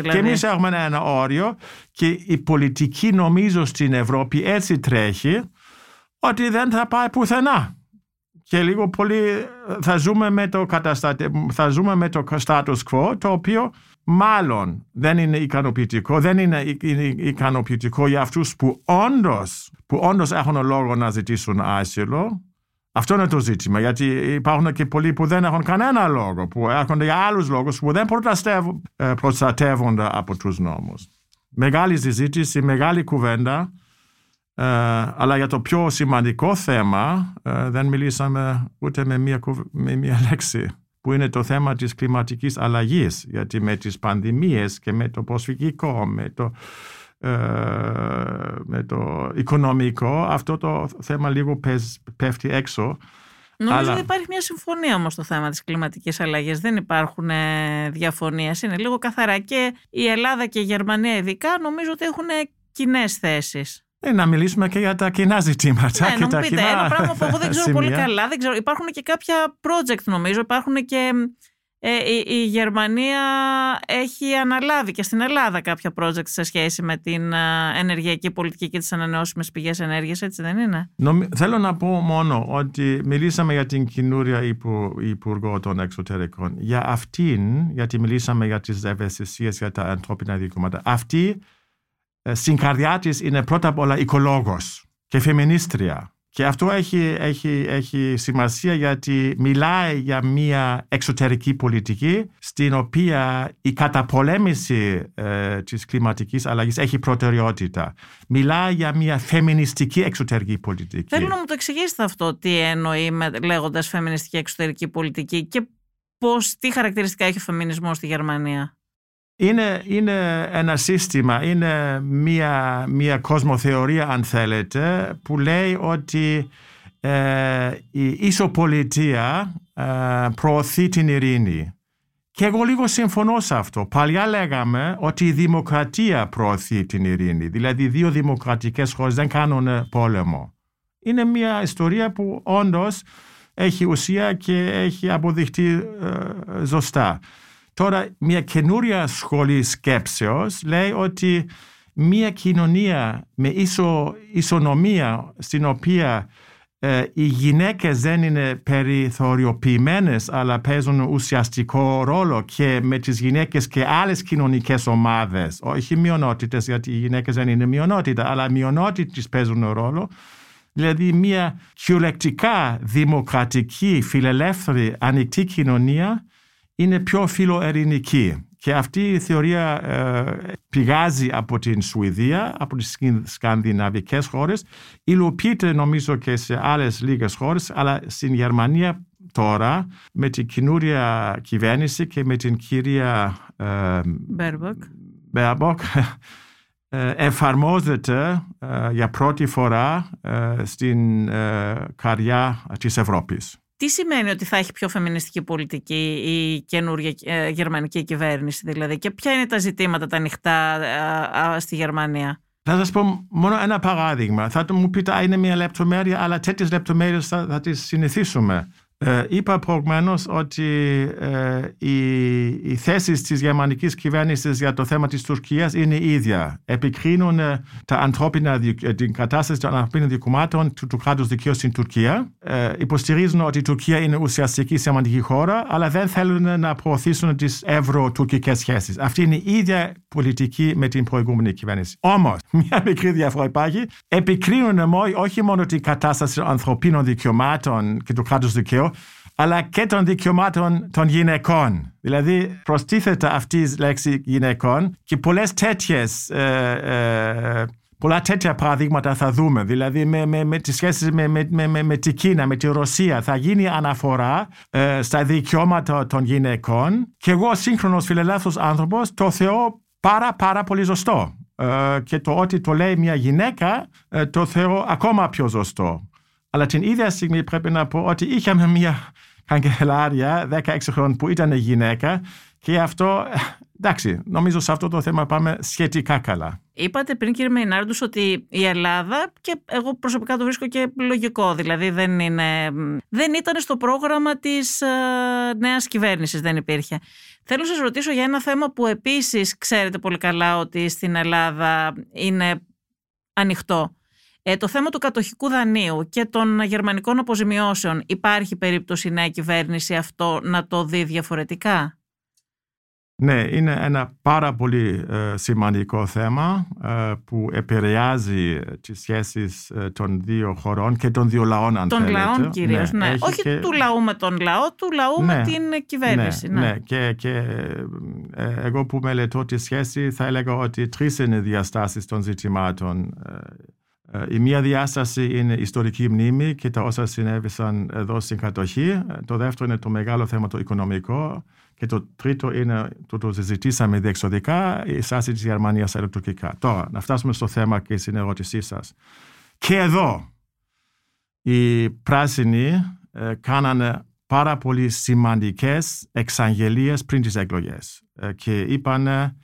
δηλαδή. και εμείς έχουμε ένα όριο και η πολιτική νομίζω στην Ευρώπη έτσι τρέχει ότι δεν θα πάει πουθενά. Και λίγο πολύ θα ζούμε με το, θα ζούμε με το status quo το οποίο μάλλον δεν είναι ικανοποιητικό, δεν είναι ικανοποιητικό για αυτούς που όντως, που όντως έχουν λόγο να ζητήσουν άσυλο. Αυτό είναι το ζήτημα, γιατί υπάρχουν και πολλοί που δεν έχουν κανένα λόγο, που έρχονται για άλλους λόγους που δεν ε, προστατεύονται από τους νόμους. Μεγάλη συζήτηση, μεγάλη κουβέντα. Ε, αλλά για το πιο σημαντικό θέμα ε, δεν μιλήσαμε ούτε με μία, με μία λέξη που είναι το θέμα της κλιματικής αλλαγής γιατί με τις πανδημίες και με το προσφυγικό, με το, ε, με το οικονομικό αυτό το θέμα λίγο πέφτει έξω. Νομίζω αλλά... ότι υπάρχει μια συμφωνία όμως στο θέμα της κλιματικής αλλαγής. Δεν υπάρχουν διαφωνίες. Είναι λίγο καθαρά και η Ελλάδα και η Γερμανία ειδικά νομίζω ότι έχουν κοινές θέσεις. Ε, να μιλήσουμε και για τα κοινά ζητήματα. Ναι, και τα πείτε, κοινά ένα πράγμα που εγώ δεν ξέρω πολύ καλά. Δεν ξέρω. Υπάρχουν και κάποια project νομίζω. Υπάρχουν και ε, η, η, Γερμανία έχει αναλάβει και στην Ελλάδα κάποια project σε σχέση με την ενεργειακή πολιτική και τις ανανεώσιμες πηγές ενέργειας, έτσι δεν είναι; Νομι... Θέλω να πω μόνο ότι μιλήσαμε για την καινούρια Υπουργό των Εξωτερικών. Για αυτήν, γιατί μιλήσαμε για τις ευαισθησίες για τα ανθρώπινα δικαιώματα, αυτή ε, στην καρδιά τη είναι πρώτα απ' όλα οικολόγος και φεμινίστρια. Και αυτό έχει, έχει, έχει σημασία γιατί μιλάει για μια εξωτερική πολιτική στην οποία η καταπολέμηση ε, της κλιματικής αλλαγής έχει προτεραιότητα. Μιλάει για μια φεμινιστική εξωτερική πολιτική. Θέλω να μου το εξηγήσετε αυτό τι εννοεί με, λέγοντας φεμινιστική εξωτερική πολιτική και πώς, τι χαρακτηριστικά έχει ο φεμινισμός στη Γερμανία; Είναι, είναι ένα σύστημα, είναι μια, μια κοσμοθεωρία αν θέλετε που λέει ότι ε, η ισοπολιτεία ε, προωθεί την ειρήνη. Και εγώ λίγο συμφωνώ σε αυτό. Παλιά λέγαμε ότι η δημοκρατία προωθεί την ειρήνη. Δηλαδή δύο δημοκρατικές χώρες δεν κάνουν πόλεμο. Είναι μια ιστορία που όντως έχει ουσία και έχει αποδειχτεί ε, ζωστά. Τώρα μια καινούρια σχολή σκέψεως λέει ότι μια κοινωνία με ίσο, ισονομία στην οποία ε, οι γυναίκες δεν είναι περιθωριοποιημένες αλλά παίζουν ουσιαστικό ρόλο και με τις γυναίκες και άλλες κοινωνικές ομάδες. Όχι μειονότητες γιατί οι γυναίκες δεν είναι μειονότητα αλλά μειονότητες παίζουν ρόλο. Δηλαδή μια κυριολεκτικά δημοκρατική, φιλελεύθερη, ανοιχτή κοινωνία είναι πιο φιλοειρηνική. Και αυτή η θεωρία ε, πηγάζει από την Σουηδία, από τις σκανδιναβικές χώρες, υλοποιείται νομίζω και σε άλλες λίγες χώρες, αλλά στην Γερμανία τώρα με την καινούρια κυβέρνηση και με την κυρία ε, Μπέρμποκ ε, εφαρμόζεται ε, για πρώτη φορά ε, στην καρδιά της Ευρώπης. Τι σημαίνει ότι θα έχει πιο φεμινιστική πολιτική η καινούργια γερμανική κυβέρνηση δηλαδή και ποια είναι τα ζητήματα τα ανοιχτά στη Γερμανία; Θα σας πω μόνο ένα παράδειγμα. Θα μου πείτε, είναι μια λεπτομέρεια, αλλά τέτοιες λεπτομέρειες θα, θα τις συνηθίσουμε. Ε, είπα προηγουμένως ότι ε, οι, οι θέσεις της γερμανικής κυβέρνησης για το θέμα της Τουρκίας είναι ίδια. Επικρίνουν ε, τα ανθρώπινα, την κατάσταση των ανθρωπίνων δικαιωμάτων του, του κράτους δικαίου στην Τουρκία. Ε, υποστηρίζουν ότι η Τουρκία είναι ουσιαστική σημαντική χώρα, αλλά δεν θέλουν να προωθήσουν τις ευρω-τουρκικές σχέσεις. Αυτή είναι η ίδια πολιτική με την προηγούμενη κυβέρνηση. Όμως, [LAUGHS] μια μικρή διαφορά υπάρχει. Επικρίνουν όχι μόνο την κατάσταση των ανθρωπίνων δικαιωμάτων και του κράτους δικαίου, αλλά και των δικαιωμάτων των γυναικών. Δηλαδή προστίθεται αυτή η λέξη γυναικών και πολλές τέτοιες. Ε, ε, πολλά τέτοια παραδείγματα θα δούμε. Δηλαδή με, με, με τις σχέσεις με, με, με, με την Κίνα, με τη Ρωσία θα γίνει αναφορά ε, στα δικαιώματα των γυναικών και εγώ σύγχρονος φιλελεύθερος άνθρωπος το θεωρώ πάρα πάρα πολύ ζωστό. Ε, και το ότι το λέει μια γυναίκα ε, το θεωρώ ακόμα πιο ζωστό. Αλλά την ίδια στιγμή πρέπει να πω ότι είχαμε μια καγκελάρια 16 χρόνων που ήταν γυναίκα και αυτό, εντάξει, νομίζω σε αυτό το θέμα πάμε σχετικά καλά. Είπατε πριν κύριε Μεϊνάρντους ότι η Ελλάδα και εγώ προσωπικά το βρίσκω και λογικό, δηλαδή δεν, είναι, δεν ήταν στο πρόγραμμα της ε, νέας κυβέρνησης, δεν υπήρχε. Θέλω να σας ρωτήσω για ένα θέμα που επίσης ξέρετε πολύ καλά ότι στην Ελλάδα είναι ανοιχτό. Ε, το θέμα του κατοχικού δανείου και των γερμανικών αποζημιώσεων υπάρχει περίπτωση η νέα κυβέρνηση αυτό να το δει διαφορετικά; Ναι, είναι ένα πάρα πολύ ε, σημαντικό θέμα ε, που επηρεάζει τις σχέσεις ε, των δύο χωρών και των δύο λαών αν Των θέλετε. λαών κυρίως, ναι. ναι. Όχι του λαού με τον λαό, του λαού με ναι, την κυβέρνηση. Ναι, ναι. Και, και εγώ που μελετώ τη σχέση θα έλεγα ότι τρεις είναι διαστάσεις των ζητημάτων ε, η μία διάσταση είναι η ιστορική μνήμη και τα όσα συνέβησαν εδώ στην κατοχή. Ε, το δεύτερο είναι το μεγάλο θέμα το οικονομικό. Και το τρίτο είναι, το, το συζητήσαμε διεξοδικά, η στάση της Γερμανίας ελεκτροκικά. Τώρα, να φτάσουμε στο θέμα και στην ερώτησή σας. Και εδώ, οι πράσινοι ε, κάνανε πάρα πολύ σημαντικές εξαγγελίες πριν τις εκλογές. Ε, και είπαν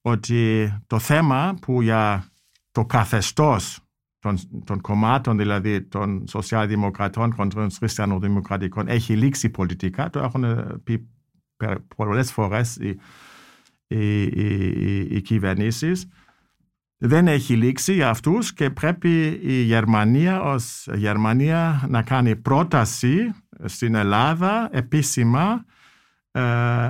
ότι το θέμα που για το καθεστώς των, των κομμάτων, δηλαδή των σοσιαλδημοκρατών και των χριστιανοδημοκρατικών, έχει λήξει πολιτικά. Το έχουν πει πολλές φορές οι, οι, οι, οι κυβερνήσεις. Δεν έχει λήξει για αυτούς και πρέπει η Γερμανία ως Γερμανία να κάνει πρόταση στην Ελλάδα επίσημα ε,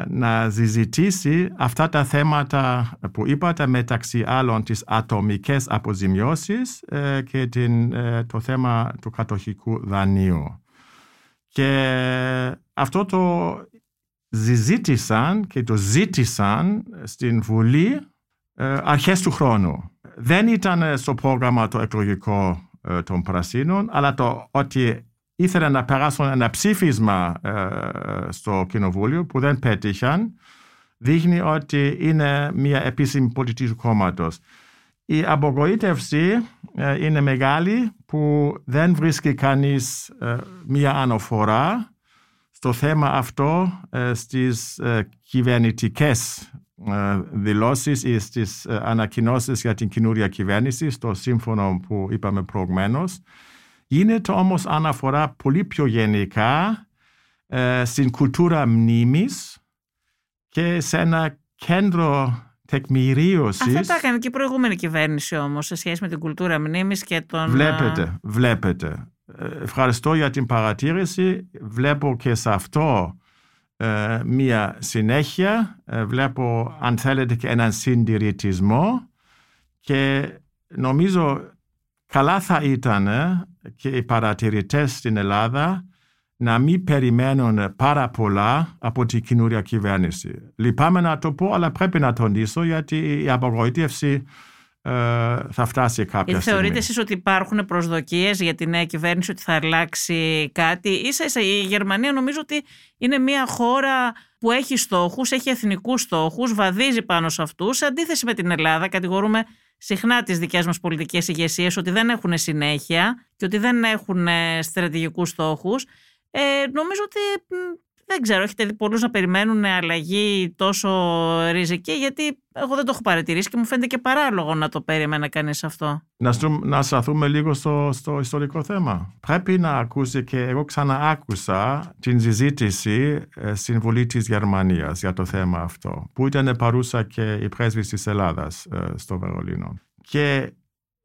να συζητήσει αυτά τα θέματα που είπατε μεταξύ άλλων τις ατομικές αποζημιώσεις ε, και την, ε, το θέμα του κατοχικού δανείου. Και αυτό το συζήτησαν και το ζήτησαν στην Βουλή αρχές του χρόνου. Δεν ήταν στο πρόγραμμα το εκλογικό των Πρασίνων, αλλά το ότι ήθελαν να περάσουν ένα ψήφισμα ε, στο κοινοβούλιο που δεν πέτυχαν, δείχνει ότι είναι μια επίσημη πολιτική του κόμματος. Η απογοήτευση ε, είναι μεγάλη που δεν βρίσκει κανείς ε, μια αναφορά στο θέμα αυτό ε, στις ε, κυβερνητικές ε, δηλώσεις ή στις ανακοινώσεις για την καινούρια κυβέρνηση, στο σύμφωνο που είπαμε προηγουμένως. Γίνεται όμως αναφορά πολύ πιο γενικά στην κουλτούρα μνήμης και σε ένα κέντρο τεκμηρίωσης. Αυτά τα έκανε και η προηγούμενη κυβέρνηση όμως σε σχέση με την κουλτούρα μνήμης και τον... Βλέπετε, βλέπετε. Ευχαριστώ για την παρατήρηση. Βλέπω και σε αυτό ε, μία συνέχεια. Ε, βλέπω, αν θέλετε, και έναν συντηρητισμό και νομίζω καλά θα ήταν και οι παρατηρητές στην Ελλάδα να μην περιμένουν πάρα πολλά από την καινούρια κυβέρνηση. Λυπάμαι να το πω, αλλά πρέπει να τονίσω γιατί η απογοήτευση ε, θα φτάσει κάποια στιγμή. Θεωρείτε εσείς ότι υπάρχουν προσδοκίες για τη νέα κυβέρνηση ότι θα αλλάξει κάτι; Ίσα ίσα η Γερμανία νομίζω ότι είναι μια χώρα που έχει στόχους, έχει εθνικούς στόχους, βαδίζει πάνω σε αυτούς. Σε αντίθεση με την Ελλάδα κατηγορούμε συχνά τις δικές μας πολιτικές ηγεσίες ότι δεν έχουν συνέχεια και ότι δεν έχουν στρατηγικούς στόχους. Ε, νομίζω ότι δεν ξέρω, έχετε δει πολλούς να περιμένουν αλλαγή τόσο ριζική, γιατί εγώ δεν το έχω παρατηρήσει και μου φαίνεται και παράλογο να το περίμενε κανείς αυτό. Να, να σταθούμε λίγο στο, στο ιστορικό θέμα. Πρέπει να ακούσει και εγώ ξαναάκουσα την συζήτηση ε, στην Βουλή της Γερμανίας για το θέμα αυτό, που ήταν παρούσα και η πρέσβης της Ελλάδας ε, στο Βερολίνο. Και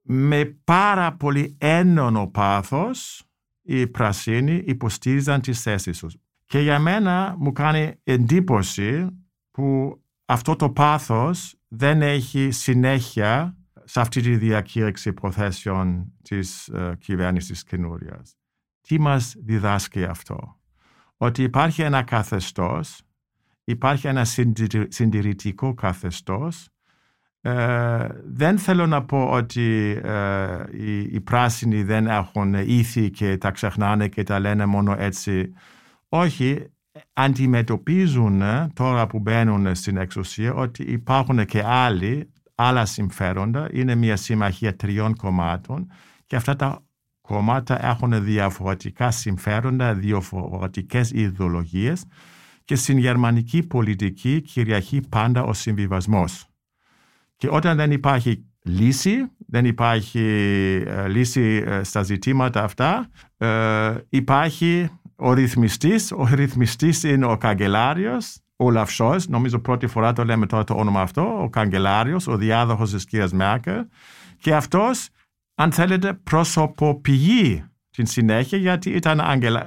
με πάρα πολύ έντονο πάθος οι πρασίνοι υποστήριζαν τις θέσεις τους. Και για μένα μου κάνει εντύπωση που αυτό το πάθος δεν έχει συνέχεια σε αυτή τη διακήρυξη προθέσεων της uh, κυβέρνησης καινούρια. Τι μας διδάσκει αυτό; Ότι υπάρχει ένα καθεστώς, υπάρχει ένα συντηρητικό καθεστώς. Ε, δεν θέλω να πω ότι ε, οι, οι πράσινοι δεν έχουν ήθη και τα ξεχνάνε και τα λένε μόνο έτσι όχι, αντιμετωπίζουν τώρα που μπαίνουν στην εξουσία ότι υπάρχουν και άλλοι, άλλα συμφέροντα. Είναι μια συμμαχία τριών κομμάτων και αυτά τα κόμματα έχουν διαφορετικά συμφέροντα, διαφορετικές ιδεολογίες και στην γερμανική πολιτική κυριαρχεί πάντα ο συμβιβασμός. Και όταν δεν υπάρχει λύση, δεν υπάρχει ε, λύση ε, στα ζητήματα αυτά, ε, υπάρχει ο ρυθμιστής, ο ρυθμιστής είναι ο καγκελάριος, ο Λαυσός, νομίζω πρώτη φορά το λέμε τώρα το όνομα αυτό, ο καγκελάριος, ο διάδοχος της κυρίας Μέρκελ και αυτός, αν θέλετε, προσωποποιεί την συνέχεια γιατί ήταν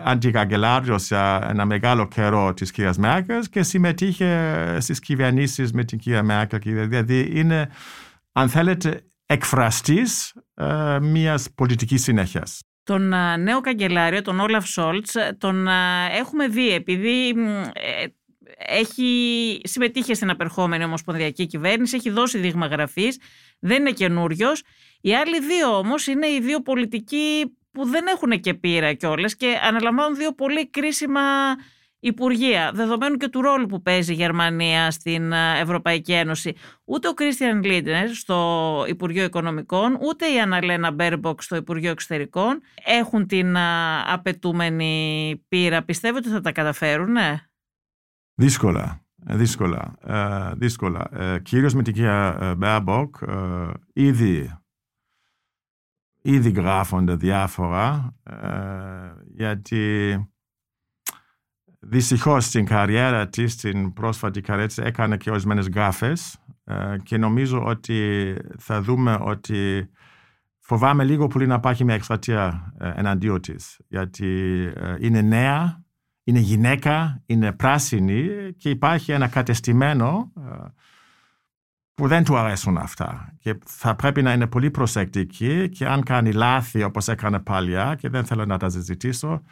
αντικαγκελάριος για ένα μεγάλο καιρό της κυρίας Μέρκελ και συμμετείχε στις κυβερνήσεις με την κυρία Μέρκελ. Δηλαδή είναι, αν θέλετε, εκφραστής ε, μιας πολιτικής συνέχειας. Τον νέο καγκελάριο, τον Όλαφ Σολτς, τον έχουμε δει επειδή ε, έχει συμμετείχε στην απερχόμενη ομοσπονδιακή κυβέρνηση, έχει δώσει δείγμα γραφής, δεν είναι καινούριος. Οι άλλοι δύο όμως είναι οι δύο πολιτικοί που δεν έχουν και πείρα κιόλας και αναλαμβάνουν δύο πολύ κρίσιμα Υπουργεία, δεδομένου και του ρόλου που παίζει η Γερμανία στην ε, Ευρωπαϊκή Ένωση, ούτε ο Κρίστιαν Λίντνερ στο Υπουργείο Οικονομικών, ούτε η Αναλένα Μπέρμποκ στο Υπουργείο Εξωτερικών έχουν την ε, απαιτούμενη πείρα. Πιστεύετε ότι θα τα καταφέρουν, ναι; Δύσκολα. Δύσκολα. Ε, δύσκολα. Ε, κυρίως με την κυρία Μπέρμποκ, ήδη, ήδη γράφονται διάφορα, γιατί Δυστυχώς στην καριέρα της, στην πρόσφατη καριέρα της, έκανε και ορισμένες γκάφες ε, και νομίζω ότι θα δούμε ότι φοβάμαι λίγο πολύ να υπάρχει μια εκστρατεία ε, εναντίον της. Γιατί ε, είναι νέα, είναι γυναίκα, είναι πράσινη και υπάρχει ένα κατεστημένο που δεν του αρέσουν αυτά. Και θα πρέπει να είναι πολύ προσεκτική και αν κάνει λάθη όπως έκανε παλιά και δεν θέλω να τα συζητήσω,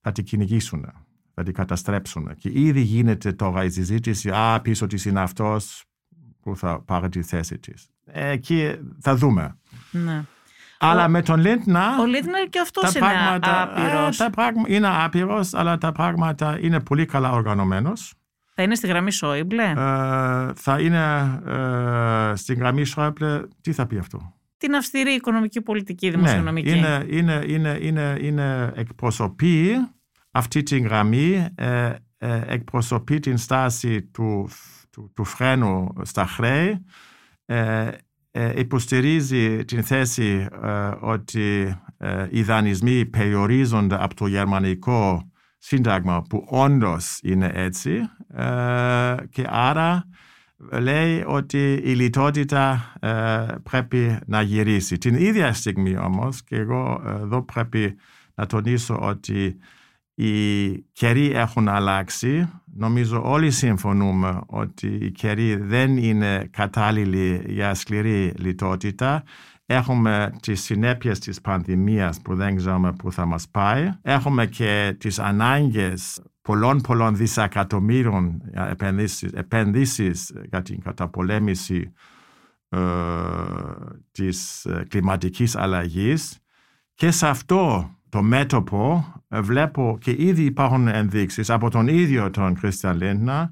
θα την κυνηγήσουν θα την καταστρέψουν. Και ήδη γίνεται τώρα η συζήτηση, α, πίσω της είναι αυτός που θα πάρει τη θέση της. Εκεί θα δούμε. Ναι. Αλλά ο... με τον Λίντνα... Ο Λίντνα και αυτός είναι πράγματα, άπειρος. τα πράγμα, είναι άπειρος, αλλά τα πράγματα είναι πολύ καλά οργανωμένος. Θα είναι στη γραμμή Σόιμπλε; Ε, θα είναι ε, στη γραμμή Σόιμπλε. Τι θα πει αυτό; Την αυστηρή οικονομική πολιτική, δημοσιονομική. Ναι, είναι, είναι, είναι, είναι, είναι εκπροσωπή αυτή τη γραμμή ε, ε, εκπροσωπεί την στάση του, του, του φρένου στα χρέη, ε, ε, υποστηρίζει την θέση ε, ότι οι δανεισμοί περιορίζονται από το γερμανικό σύνταγμα που όντως είναι έτσι και άρα λέει ότι η λιτότητα πρέπει να γυρίσει. Την ίδια στιγμή όμως και εγώ εδώ πρέπει να τονίσω ότι οι καιροί έχουν αλλάξει. Νομίζω όλοι συμφωνούμε ότι οι καιροί δεν είναι κατάλληλοι για σκληρή λιτότητα. Έχουμε τις συνέπειες της πανδημίας που δεν ξέρουμε πού θα μας πάει. Έχουμε και τις ανάγκες πολλών πολλών δισεκατομμύρων επενδύσεις, επενδύσεις για την καταπολέμηση ε, της κλιματικής αλλαγής και σε αυτό το μέτωπο ε, βλέπω και ήδη υπάρχουν ενδείξεις από τον ίδιο τον Christian Lindner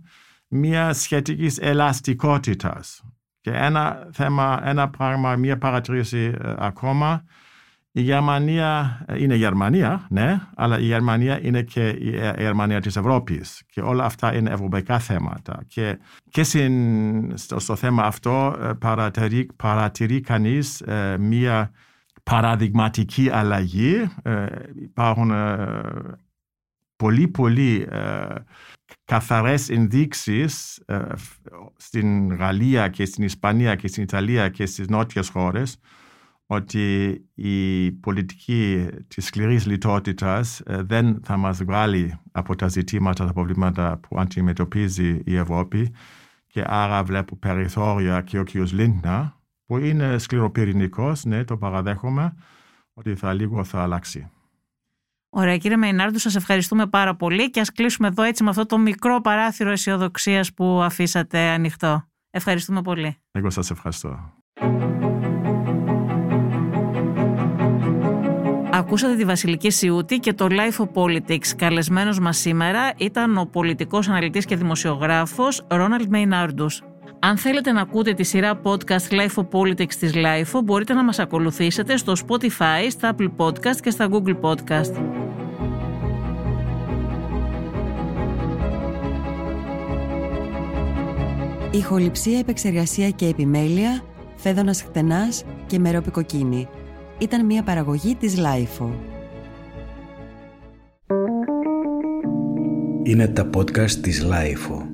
μια σχετικής ελαστικότητας. Και ένα θέμα, ένα πράγμα, μια παρατήρηση ε, ακόμα. Η Γερμανία ε, είναι Γερμανία, ναι, αλλά η Γερμανία είναι και η Γερμανία της Ευρώπης και όλα αυτά είναι ευρωπαϊκά θέματα. Και, και στο, στο θέμα αυτό παρατηρεί, παρατηρεί κανείς μια παραδειγματική αλλαγή. Ε, υπάρχουν ε, πολύ πολύ ε, καθαρές ενδείξεις στην Γαλλία και στην Ισπανία και στην Ιταλία και στις νότιες χώρες ότι η πολιτική της σκληρής λιτότητας δεν θα μας βγάλει από τα ζητήματα, τα προβλήματα που αντιμετωπίζει η Ευρώπη και άρα βλέπω περιθώρια και ο κ. Λίντνα που είναι σκληροπυρηνικός, ναι, το παραδέχομαι, ότι θα λίγο θα αλλάξει. Ωραία κύριε Μεϊνάρντου, σας ευχαριστούμε πάρα πολύ και ας κλείσουμε εδώ έτσι με αυτό το μικρό παράθυρο αισιοδοξίας που αφήσατε ανοιχτό. Ευχαριστούμε πολύ. Εγώ σας ευχαριστώ. Ακούσατε τη Βασιλική Σιούτη και το Life of Politics. Καλεσμένος μας σήμερα ήταν ο πολιτικός αναλυτής και δημοσιογράφος Ρόναλντ Μεϊνάρντους. Αν θέλετε να ακούτε τη σειρά podcast Life of Politics της Life, μπορείτε να μας ακολουθήσετε στο Spotify, στα Apple Podcast και στα Google Podcast. Ηχοληψία, επεξεργασία και επιμέλεια, φέδωνας χτενάς και μερόπικοκίνη. Ήταν μια παραγωγή της Life. Είναι τα podcast της Life.